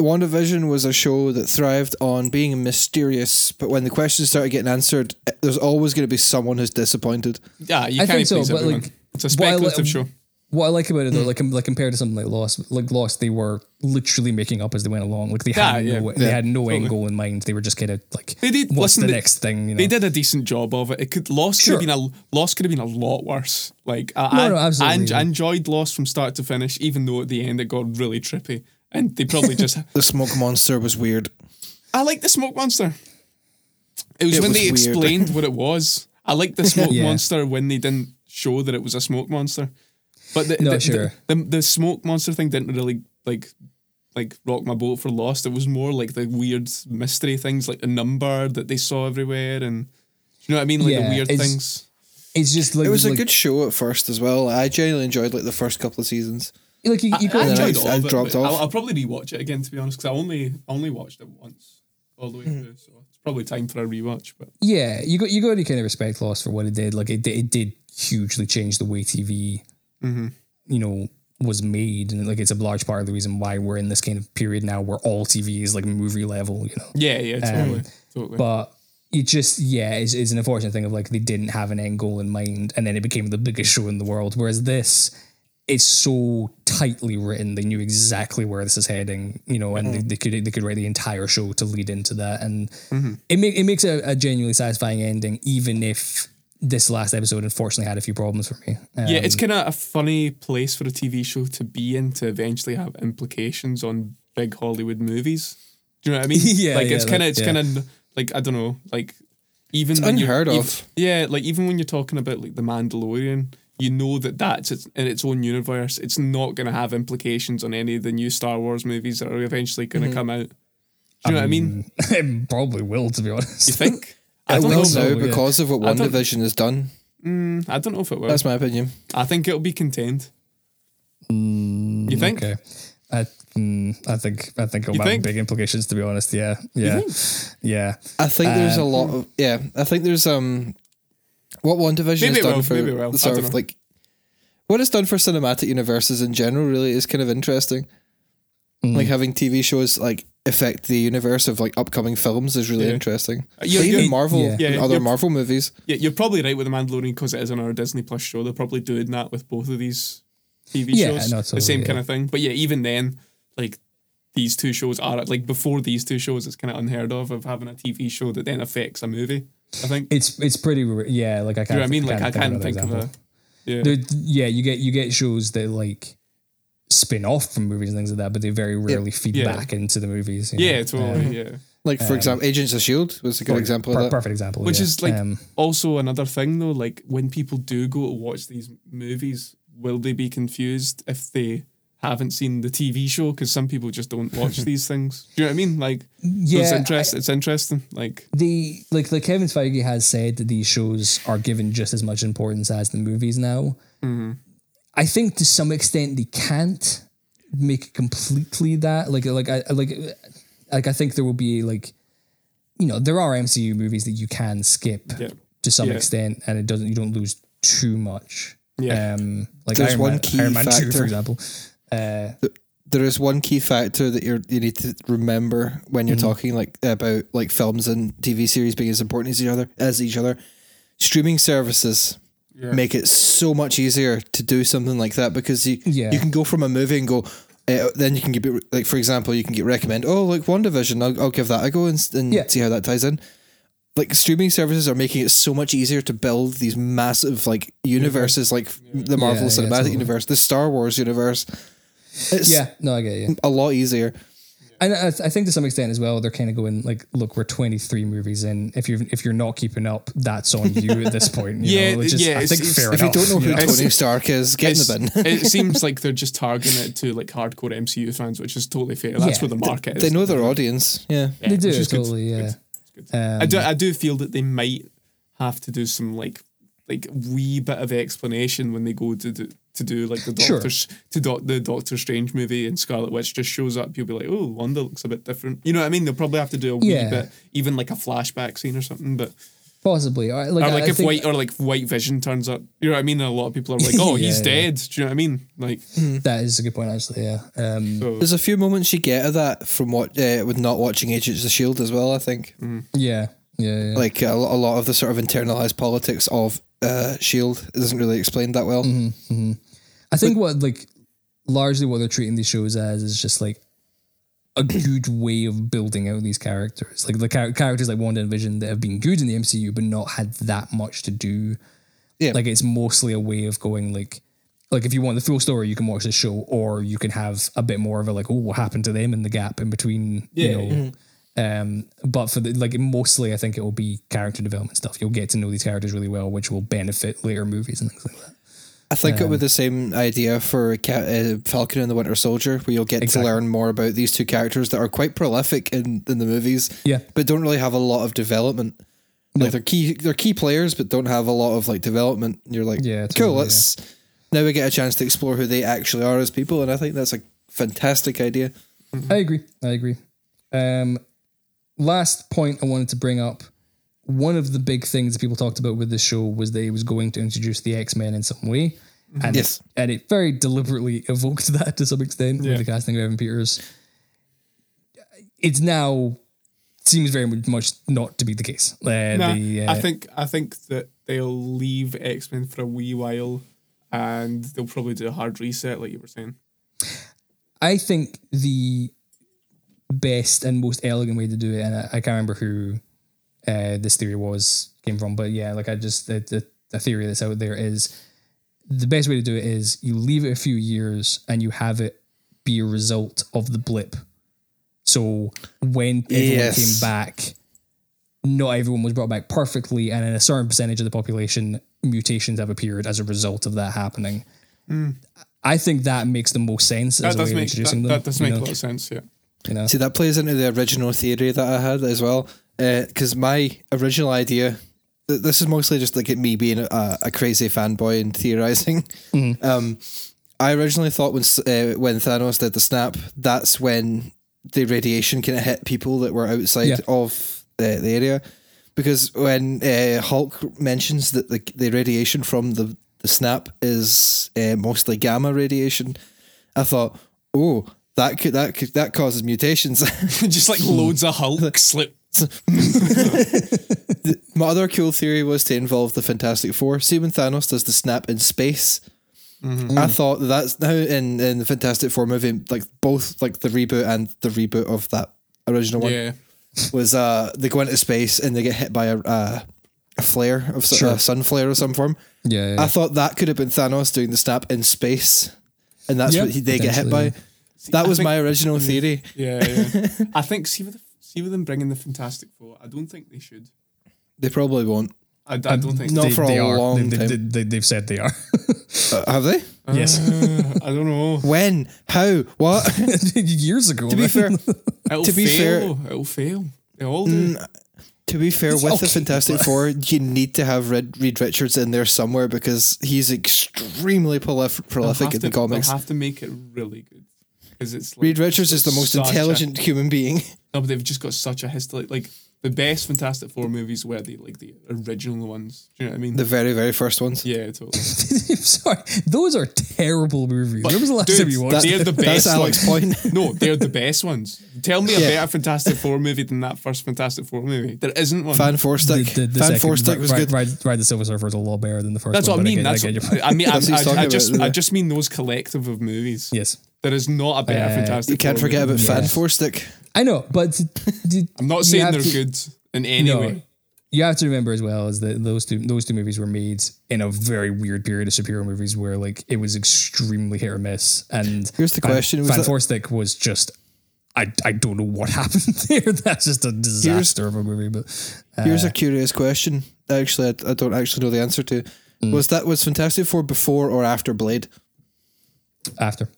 WandaVision was a show that thrived on being mysterious, but when the questions started getting answered, eh, there's always going to be someone who's disappointed. Yeah, you I can't think so, please but, everyone. like, it's a what I speculative show. What I like about Hmm. it though, like like compared to something like Lost, like Lost, they were literally making up as they went along. Like they Yeah, had no, yeah. they Yeah, had no end totally. goal in mind. They were just kind of like, They did- what's listen, the they- next thing? You know, They did a decent job of it. It could Lost Sure. could have been a Lost could have been a lot worse. Like I, No, I, no, I, absolutely. enj- I enjoyed Lost from start to finish, even though at the end it got really trippy. And they probably just The smoke monster was weird. I like the smoke monster. It was It when was they weird. explained what it was. I like the smoke Yeah. monster when they didn't show that it was a smoke monster. But the, No, the, sure. the, the the smoke monster thing didn't really like like rock my boat for Lost. It was more like the weird mystery things, like the number that they saw everywhere, and you know what I mean, like Yeah, the weird it's- things. it's just like It was a good show at first as well. I genuinely enjoyed like the first couple of seasons. like you, you I, I enjoyed I- all I of it, dropped but off. I'll, I'll probably rewatch it again to be honest, because I only only watched it once all the way Hmm. through, so it's probably time for a rewatch. But yeah, you got you got to kind of respect Lost for what it did. Like it, did- it did hugely change the way TV, Mm-hmm. you know, was made, and like it's a large part of the reason why we're in this kind of period now where all TV is like movie level. You know, yeah, yeah, totally, totally. Um, but it just yeah it's, it's an unfortunate thing of like they didn't have an end goal in mind and then it became the biggest show in the world whereas this it's so tightly written they knew exactly where this is heading you know and they, they could they could write the entire show to lead into that and it, make, it makes a, a genuinely satisfying ending even if this last episode unfortunately had a few problems for me Um, Yeah, it's kind of a funny place for a TV show to be in to eventually have implications on big Hollywood movies. Do you know what I mean? Yeah, like yeah, it's kind of it's yeah. kind of like I don't know, like even It's when you're- unheard ev- of. yeah, like even when you're talking about like the Mandalorian, you know that that's its, in its own universe. It's not going to have implications on any of the new Star Wars movies that are eventually going to Mm-hmm. come out. Do you know what I mean? it probably will to be honest You think? I don't will know. so, now yeah. because of what WandaVision has done. I don't know if it will. That's my opinion. I think it'll be contained. you think? okay I, mm, I think I think it'll You have think? big implications to be honest yeah yeah yeah I think there's a lot of yeah. I think there's um what WandaVision has done will, for maybe it will. the I sort of know. like what it's done for cinematic universes in general really is kind of interesting. Mm. Like having TV shows like affect the universe of like upcoming films is really Yeah. interesting. Uh, you're- even you're- Marvel, yeah. Yeah, other Marvel movies. Yeah, you're probably right with the Mandalorian because it is on our Disney Plus show. They're probably doing that with both of these TV Yeah, shows, no, the same yeah. kind of thing. But yeah, even then, like these two shows are like before these two shows, it's kind of unheard of of having a TV show that then affects a movie. I think. It's it's pretty yeah. Like I can't. You know what I mean? Like I of can't another think of example. a. Yeah. There- yeah, you get you get shows that like spin off from movies and things like that, but they very rarely feed Yeah. back into the movies. you know? yeah, totally. yeah. Like for example, Agents of Shield was a good example Per- that. perfect example. Which yeah. is like Um, also another thing though. Like when people do go to watch these movies, will they be confused if they haven't seen the TV show? Because some people just don't watch these things. Do you know what I mean? Like, so it's Yeah, interest. It's interesting. Like, the like like Kevin Feige has said that these shows are given just as much importance as the movies now. Mm-hmm. I think to some extent they can't make it completely that like like I like like I think there will be like you know there are MCU movies that you can skip Yeah. to some Yeah. extent and it doesn't you don't lose too much. Yeah. Um, like There's Iron one Man, key Iron Man 2, factor. for example. Uh, there is one key factor that you're you need to remember when you're talking like about like films and TV series being as important as each other as each other. Streaming services make it so much easier to do something like that because you Yeah. you can go from a movie and go. Uh, then you can get like for example you can get recommend oh like WandaVision I'll, I'll give that a go and, and Yeah. see how that ties in like streaming services are making it so much easier to build these massive like universes like the Marvel Yeah, yeah, Cinematic totally. Universe, the Star Wars universe. It's Yeah, no, I get you. a lot easier. And I, I think to some extent as well, they're kind of going like, look, we're 23 movies in. If you're if you're not keeping up, that's on you at this point. You Yeah, know, which is, yeah, I it's- think it's- fair If you don't know who you know? Tony Stark is, get in the bin. it seems like they're just targeting it to like hardcore MCU fans, which is totally fair. That's Yeah, where the market is. they know their audience. Yeah. Yeah, they do which is good. totally, yeah. I do. I do feel that they might have to do some like like wee bit of explanation when they go to do, to do like the Sure. doctor's to doc, the Doctor Strange movie and Scarlet Witch just shows up. You'll be like, oh, Wanda looks a bit different. You know what I mean? They'll probably have to do a wee Yeah. bit, even like a flashback scene or something. But Possibly, or like, or like I if think- white or like White Vision turns up, you know what I mean? A lot of people are like, oh, he's Yeah, yeah. dead. Do you know what I mean? Like, that is a good point actually. Yeah, um, There's a few moments you get of that from what uh, with not watching Agents of Shield as well. I think yeah, yeah, yeah. like a, a lot of the sort of internalized politics of uh, Shield isn't really explained that well. I think what like largely what they're treating these shows as is just like a good way of building out these characters. Like the char- characters like Wanda and Vision that have been good in the MCU but not had that much to do. Yeah. Like it's mostly a way of going like like if you want the full story you can watch the show or you can have a bit more of a like oh what happened to them in the gap in between you know um but for the like mostly I think it will be character development stuff. You'll get to know these characters really well which will benefit later movies and things like that. I think it would be the same idea for Ca- uh, Falcon and the Winter Soldier, where you'll get Exactly. to learn more about these two characters that are quite prolific in, in the movies, Yeah. but don't really have a lot of development. Like they're key, they're key players, but don't have a lot of like development. And you're like, Yeah, cool. totally, Let's now we get a chance to explore who they actually are as people, and I think that's a fantastic idea. I agree. I agree. Um, last point I wanted to bring up. One of the big things that people talked about with this show was that it was going to introduce the X Men in some way, and Yes. and it very deliberately evoked that to some extent Yeah. with the casting of Evan Peters. It's now seems very much not to be the case. Uh, Nah, the, I uh, think I think that they'll leave X Men for a wee while, and they'll probably do a hard reset, like you were saying. I think the best and most elegant way to do it, and I, I can't remember who uh, this theory was came from, but yeah, like I just the, the the theory that's out there is the best way to do it is you leave it a few years and you have it be a result of the blip. So when everyone Yes. came back, not everyone was brought back perfectly, and in a certain percentage of the population, mutations have appeared as a result of that happening. I think that makes the most sense as That a does way of make introducing that, them. that does you make know? a lot of sense. Yeah. You know? See, that plays into the original theory that I had as well. Because my original idea, th- this is mostly just like me being a, a crazy fanboy and theorizing. Um, I originally thought when uh, when Thanos did the snap, that's when the radiation kind of hit people that were outside Yeah. of the, the area. Because when uh, Hulk mentions that the, the radiation from the, the snap is uh, mostly gamma radiation, I thought, oh, that could that could, that causes mutations. Just like loads of Hulk slip. My other cool theory was to involve the Fantastic Four. See when Thanos does the snap in space. I thought that's now in, in the Fantastic Four movie, like both like the reboot and the reboot of that original one Yeah. was uh they go into space and they get hit by a uh, a flare of s- Sure. a sun flare of some form. Yeah, yeah. I thought that could have been Thanos doing the snap in space, and that's Yeah, what he, they get hit by. potentially, That I was think- my original theory. Yeah, yeah. I think see with the, see with them bringing the Fantastic Four. I don't think they should. They probably won't. I, I don't think. not they, for a are. long they, time. They, they, have said they are. Uh, have they? yes, I don't know. When? How? What? years ago. to be fair, It'll To be fail. It'll fail. They all do. To be fair, with the Fantastic Four, you need to have Red, Reed Richards in there somewhere because he's extremely prolif- prolific have in the comics. They'll have to make it really good because it's like, Reed Richards is the most such a- intelligent human being. no, but they've just got such a history. Like the best Fantastic Four movies were the like the original ones. Do you know what I mean? The very, very first ones. yeah, totally. Sorry, those are terrible movies. when was the last dude, time you watched? That- They're the best. that's best Alex's ones. point. no, they're the best ones. Tell me a Yeah. better Fantastic Four movie than that first Fantastic Four movie. There isn't one. Fan Four Stick. The, the, the Fan Four Stick was Ride, good. Ride, Ride the Silver Surfer is a lot better than the first That's one. what I but mean. get- That's get what, point. I mean. I, That's what I, I just about, I just mean those collective of movies. yes, There is not a better Uh, Fantastic. You can't Four forget movie. about Fan Yeah. Four Stick. I know, but d- I'm not saying they're to- good in any No, way. you have to remember as well is that those two those two movies were made in a very weird period of superhero movies where like it was extremely hit or miss. And Here's the Fan- question, was Fan that- Four Stick was just. I, I don't know what happened there. That's just a disaster of a movie. But Here's a curious question. Actually, I, I don't actually know the answer to. Mm. Was that was Fantastic Four before or after Blade? after,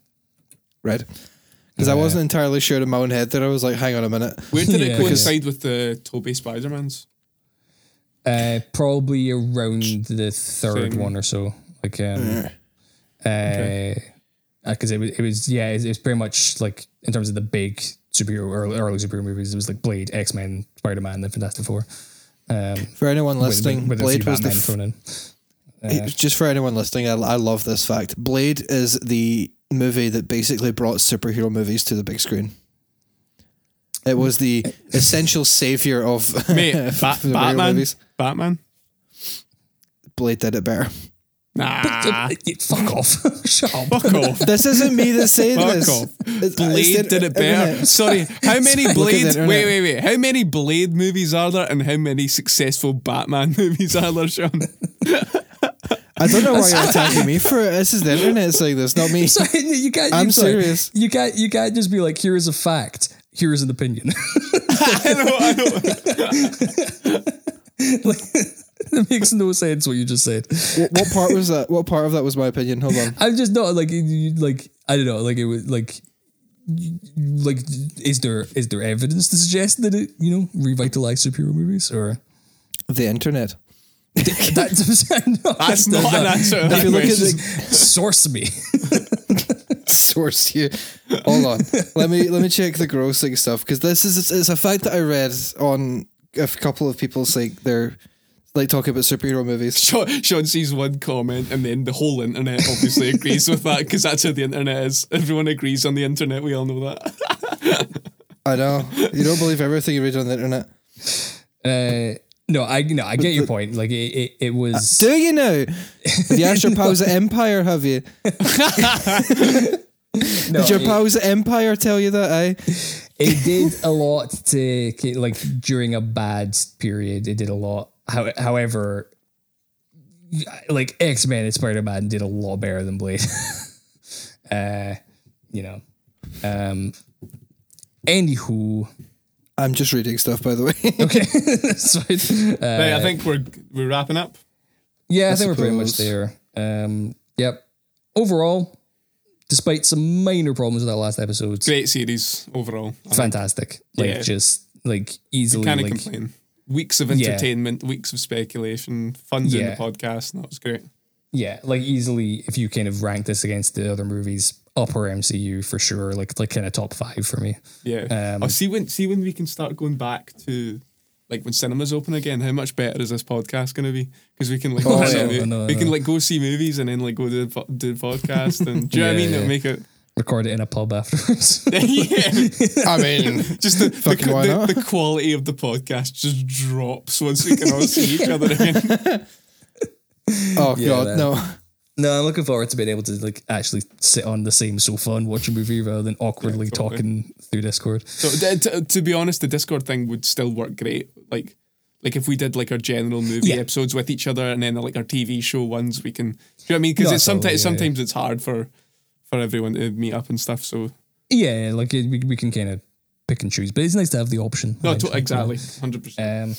Right. Because I wasn't entirely sure in my own head that I was like, hang on a minute. Where did Yeah. it coincide with the Tobey Spider Mans? uh, probably around the third Same. one or so. Like, um, uh, because it was it was yeah, it, it was pretty much like in terms of the big superhero early, early superhero movies, it was like Blade, X Men, Spider Man, then Fantastic Four. Um, For anyone with, listening, with, with a Blade few was the Batman f- thrown in. just for anyone listening. I, I love this fact. Blade is the movie that basically brought superhero movies to the big screen. It was the essential savior of Mate, Ba- Batman. movies. Batman. Blade did it better. Nah. Uh, fuck off! Shut up. Fuck off. This isn't me that's saying Fuck this. off. It's- it's Blade the did it better. internet. Sorry, how many Look at the Blade? Wait, wait, wait. How many Blade movies are there, and how many successful Batman movies are there, Sean? I don't know why you're attacking me for it. This is the internet saying this, not me. Sorry, you can't. I'm you, sorry, serious. You can't. You can't just be like, "Here is a fact. Here is an opinion." I know, I know. like, it makes no sense what you just said. What, what part was that? What part of that was my opinion? Hold on. I'm just not like you- you- like I don't know like it was like like is there is there evidence to suggest that it you know revitalized superhero movies or The internet. that's no, That's not an answer. to If you look at the source me source here. Hold on. let me let me check the grossing stuff because this is it's a fact that I read on a couple of people's like they're like talking about superhero movies. Sean, Sean sees one comment and then the whole internet obviously agrees with that because that's how the internet is. Everyone agrees on the internet. We all know that. I know you don't believe everything you read on the internet. uh no I no I get your point like it it, it was Do you know? Have you asked your pals at Empire? Have you? no, Did your it- pals at Empire tell you that? Eh? it did a lot to like during a bad period it did a lot How, however like x-men and spider-man did a lot better than blade uh you know um anywho I'm just reading stuff, by the way. okay that's fine. Uh, right, I think we're we're wrapping up. yeah i, think we're pretty much there um yep overall despite some minor problems with that last episode Great series overall. fantastic like Yeah. just like easily Can't like complain. Weeks of Yeah. entertainment, weeks of speculation, fun doing Yeah. the podcast, and that was great. yeah, like easily if you kind of rank this against the other movies, upper MCU for sure, like like kind of top five for me. Yeah. Um, I'll see when see when we can start going back to like when cinemas open again. How much better is this podcast going to be? Because we can like Oh, go I see know, mo- I know, I we can like go see movies and then like go do the, do podcast and do you know what I mean? yeah. Make it Record it in a pub afterwards. yeah. I mean, Just the, the, Fucking the, the quality of the podcast just drops once we can all see each other again. oh Yeah, god, man. no. No, I'm looking forward to being able to like actually sit on the same sofa and watch a movie rather than awkwardly totally. talking through Discord. So t- t- to be honest, the Discord thing would still work great. Like like if we did like our general movie Yeah. episodes with each other and then like our TV show ones, we can. Do you know what I mean? Because it's sometimes totally, yeah, sometimes it's hard for for everyone to meet up and stuff. So Yeah, like it, we we can kind of pick and choose, but it's nice to have the option. no, to- exactly, hundred percent. Um,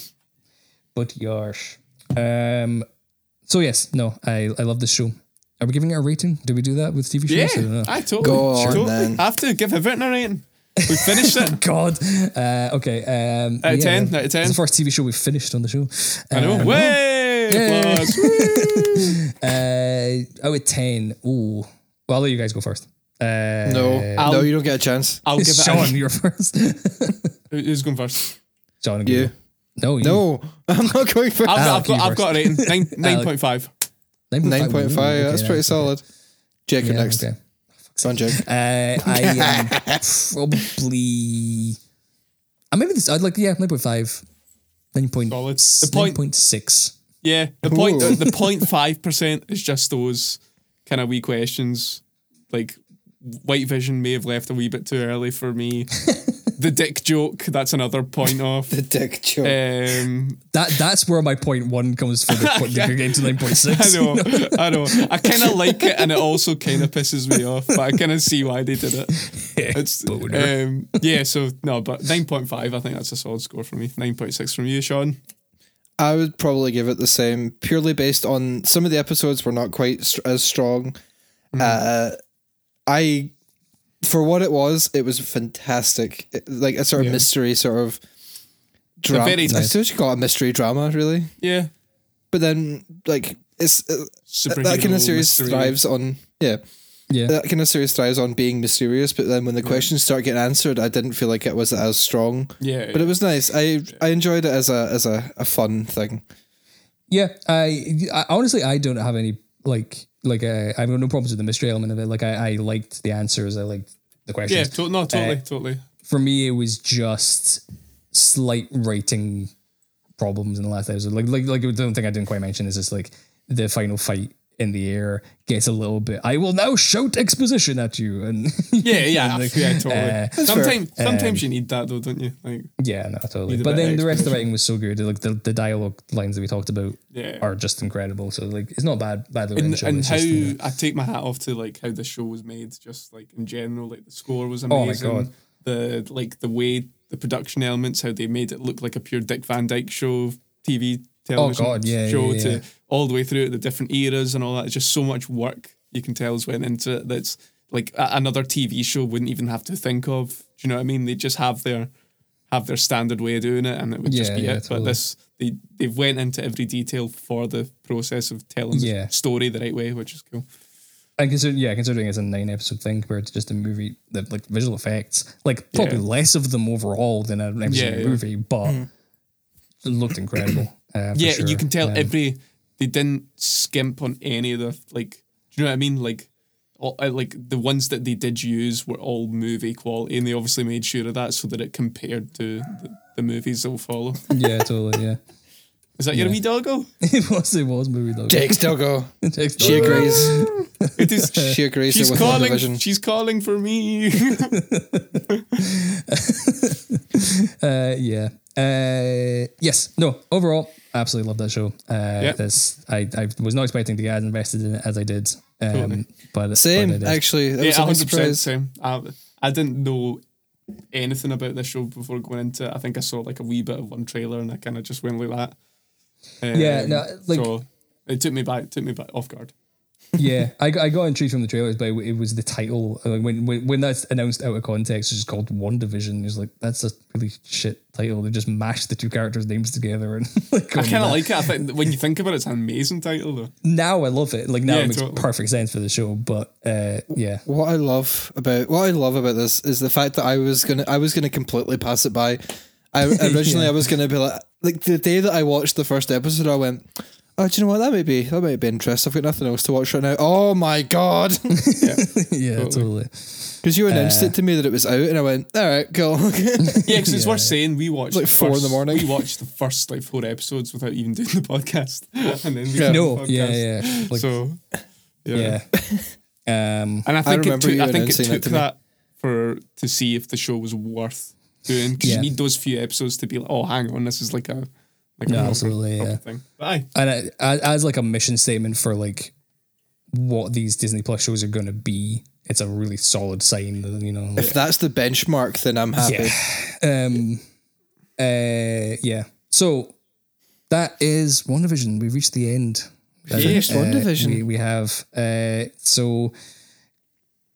but yarsh. Um, so yes, no, I I love this show. Are we giving it a rating? Do we do that with TV shows? I don't Yeah, know. I totally. Go on, totally. then. Have to give everything a rating. We finished it. God. Uh, okay. Um, Out of yeah, 10, out of 10. It's the first TV show we've finished on the show. I know. Um, Way Yeah. applause. Woo. Uh, out of 10. Ooh. Well, I'll let you guys go first. Uh, No, I'll- no, you don't get a chance. I'll give it. Sean, A, you're first. who's going first? Sean and You. go. No, you, No, I'm not going for I've, I've got, you I've got a rating nine nine Alec. point five. Nine point Ooh, five. okay, that's pretty okay. solid. Jacob Yeah, next. okay. Come on, Jake. Uh, I am probably. I maybe this. I'd like yeah, nine point five. Nine point Solid. s- The point- 9.6. Yeah, the point Ooh. the, the point five percent is just those kind of wee questions. Like White Vision may have left a wee bit too early for me. the dick joke, that's another point off. The dick joke. Um, That that's where my point one comes from. The point that you're getting to nine point six. I six. know, I know. I kind of like it, and it also kind of pisses me off. But I kind of see why they did it. It's Boner. um, yeah. So no, but nine point five. I think that's a solid score for me. Nine point six from you, Sean. I would probably give it the same, purely based on some of the episodes were not quite st- as strong. Uh, I, for what it was, it was fantastic. It- like a sort of Yeah. mystery, sort of drama. very- I suppose you call it a mystery drama, really. Yeah, But then, like, it's uh, that kind of series mystery. thrives on yeah. Yeah. That kind of series thrives on being mysterious, but then when the questions start getting answered, I didn't feel like it was as strong. Yeah, But it was nice. I I enjoyed it as a as a, a fun thing. Yeah, I, I honestly I don't have any like like uh, I have no problems with the mystery element of it. Like I, I liked the answers. I liked the questions. yeah. To- no, totally, Uh, totally. For me, it was just slight writing problems in the last episode. Like like like the one thing I didn't quite mention is just like the final fight in the air gets a little bit. I will now shout exposition at you, and Yeah, yeah, like, yeah, totally. uh, sometimes, sometimes Um, you need that though, don't you? Like, Yeah, no, totally. But then the rest of the writing was so good. Like the, the dialogue lines that we talked about Yeah. are just incredible. So like it's not bad written and, show. and how just, you know, I take my hat off to like how the show was made, just like in general, like the score was amazing Oh my. God. The like the way the production elements, how they made it look like a pure Dick Van Dyke show, TV television Oh, God, yeah, show yeah, to yeah. all the way through the different eras and all that. It's just so much work you can tell has went into it. That's like another TV show wouldn't even have to think of. Do you know what I mean? They just have their have their standard way of doing it, and it would just be yeah, it. totally. But this they they've went into every detail for the process of telling Yeah. the story the right way, which is cool. And consider, yeah, considering it's a nine episode thing compared to just a movie, the like visual effects, like probably Yeah. less of them overall than an episode Yeah, yeah. movie, but it looked incredible. Uh, yeah, sure. you can tell Um, every they didn't skimp on any of the like. Do you know what I mean? Like, all, uh, like the ones that they did use were all movie quality, and they obviously made sure of that so that it compared to the, the movies that will follow. Yeah, totally. Yeah, Is that your wee doggo? it was. It was movie though. Jake still go. Jake's She dog. agrees. It is. She agrees She's calling. She's calling for me. Uh, yeah. Uh, yes. No. Overall, absolutely love that show. Uh, this I, I was not expecting to get as invested in it as I did. Um, Totally. but but Same, I did. actually. That yeah, was a hundred nice percent surprise. same. I, I didn't know anything about this show before going into it. I think I saw like a wee bit of one trailer, and I kind of just went like that. Um, Yeah, no, like- so it took me back, took me back off guard. Yeah, I, got- I got intrigued from the trailers, but it was the title. Like when, when when that's announced out of context, it's just called WandaVision. It's like that's a really shit title. They just mashed the two characters' names together and like. I kind of like it. I think when you think about it, it's an amazing title though. now I love it. Like now Yeah, it makes totally. perfect sense for the show. But uh, yeah, What I love about what I love about this is the fact that I was gonna I was gonna completely pass it by. I originally I was gonna be like like the day that I watched the first episode, I went, Oh, do you know what? That might be that might be interesting. I've got nothing else to watch right now. Oh my god. yeah, yeah, totally. Because you announced Uh, it to me that it was out and I went, All right, cool. Yeah, because it's worth saying we watched like four in the morning. We watched the first like four episodes without even doing the podcast, and then we Yeah. No, podcast. yeah, yeah, like so yeah. yeah. Um, and I think it took, I think it announcing that took to that for to see if the show was worth doing because Yeah. you need those few episodes to be like, oh, hang on, this is like a like No, absolutely, proper yeah. thing. But aye, and I, as, as like a mission statement for like what these Disney Plus shows are going to be, it's a really solid sign. That, you know, if that's the benchmark, then I'm happy. yeah. Um, uh, yeah. So that is WandaVision. We've reached the end. Finished WandaVision. We, we have. Uh, so d-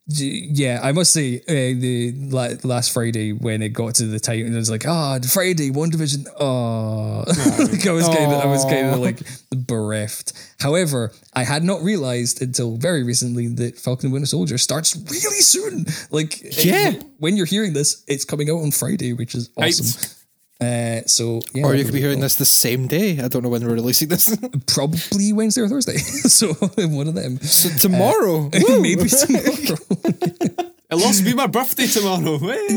yeah, I must say uh, the la- last Friday when it got to the time, it was like, ah, Friday, WandaVision. Oh, like I was kind of, I was kind of like bereft. However, I had not realized until very recently that Falcon and Winter Soldier starts really soon. Like, Yeah. when you're hearing this, it's coming out on Friday, which is awesome. Uh, so yeah, Or you could be hearing cool. this the same day. I don't know when we're releasing this. probably Wednesday or Thursday. so one of them. So tomorrow. Maybe tomorrow. It'll also be my birthday tomorrow. Hey.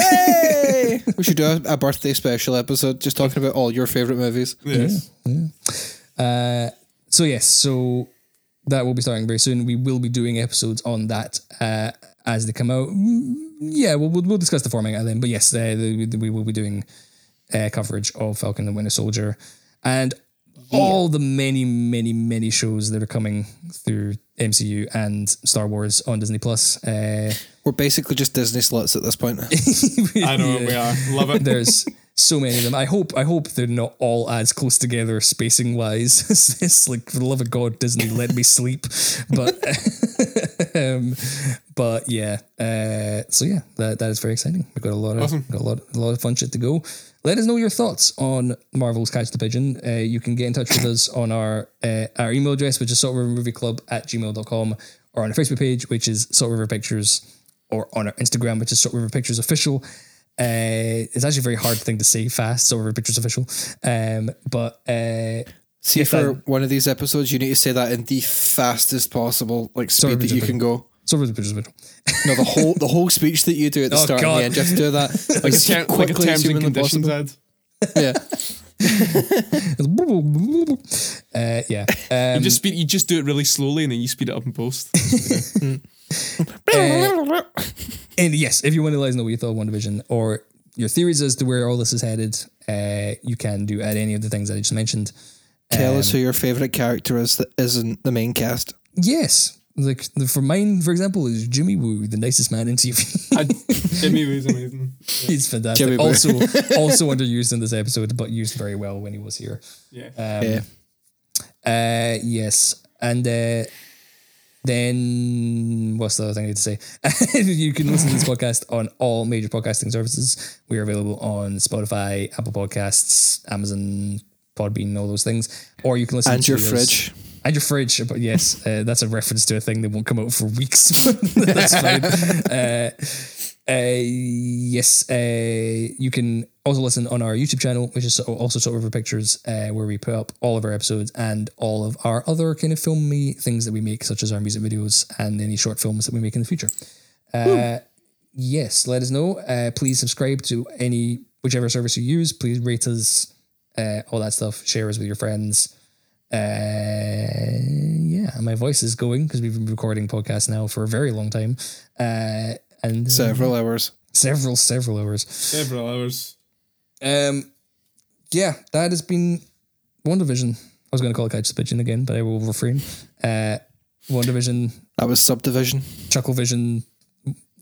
Hey! we should do a, a birthday special episode just talking about all your favorite movies. Yes. so yes, so that will be starting very soon. We will be doing episodes on that uh, as they come out. Mm, Yeah, we'll, we'll, we'll discuss the formatting of them. But yes, uh, the, the- we will be doing uh, coverage of Falcon and the Winter Soldier and all the many, many, many shows that are coming through MCU and Star Wars on Disney Plus. Uh, We're basically just Disney sluts at this point. I know we are. Love it. There's so many of them. I hope I hope they're not all as close together spacing wise. it's, it's like for the love of God, Disney, let me sleep. But um, but yeah. Uh, so yeah, that that is very exciting. We've got a lot of Awesome. got a lot a lot of fun shit to go. Let us know your thoughts on Marvel's Catch the Pigeon. Uh, you can get in touch with us on our uh, our email address, which is saltrivermovieclub at gmail.com, or on our Facebook page, which is Salt River Pictures, or on our Instagram, which is Salt River Pictures Official. Uh, it's actually a very hard thing to say fast, Salt River Pictures Official. Um, but uh, See, If for that- one of these episodes, you need to say that in the fastest possible like speed that you can go. Salt River Pictures Official. No, the whole the whole speech that you do at the Oh, start God. and the end, you have to do that like, Like a, as ter- like a quickly as terms and humanly conditions possible. ad. Yeah, uh, yeah. Um, You just speed. You just do it really slowly, and then you speed it up in post. And yes, if you want to let us know what you thought of WandaVision or your theories as to where all this is headed, uh, you can do at any of the things that I just mentioned. tell Um, us who your favorite character is that isn't the main cast. Yes. Like the- for mine, for example, is Jimmy Woo, the nicest man in TV. I, Jimmy was amazing. He's fantastic. Jimmy also, also underused in this episode, but used very well when he was here. Yeah. yeah, Uh, yes, and uh, then what's the other thing I need to say? you can listen to this podcast on all major podcasting services. We are available on Spotify, Apple Podcasts, Amazon, Podbean, all those things. Or you can listen and to your us- fridge. And your fridge. But yes, uh, that's a reference to a thing that won't come out for weeks. that's fine. Uh, uh, yes, uh, you can also listen on our YouTube channel, which is also Salt River Pictures, uh, where we put up all of our episodes and all of our other kind of filmy things that we make, such as our music videos and any short films that we make in the future. Uh, yes, let us know. Uh, please subscribe to any whichever service you use. Please rate us, uh, all that stuff. Share us with your friends. Uh, yeah, my voice is going because we've been recording podcasts now for a very long time, uh, and uh, Several hours. several, several hours. Several hours. Um, yeah, that has been WandaVision. I was going to call it Catch the Pigeon again, but I will refrain. Uh, One Division, That was subdivision. Chuckle Vision,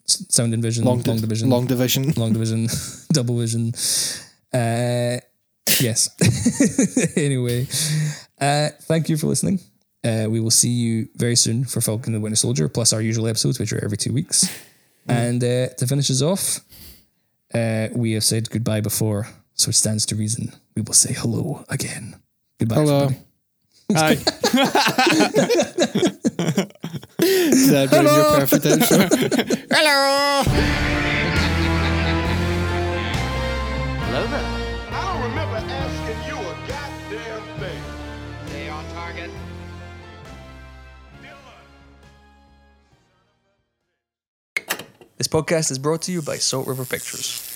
Sound and Vision, Long, Long, di- Division, Long division. long division, double vision. Uh, yes. anyway, uh, thank you for listening. Uh, we will see you very soon for Falcon and the Winter Soldier, plus our usual episodes, which are every two weeks. And uh, to finish us off, uh, we have said goodbye before, so it stands to reason we will say hello again. Goodbye. Hello. everybody. Hi. That ruined your perfect intro. I don't This podcast is brought to you by Salt River Pictures.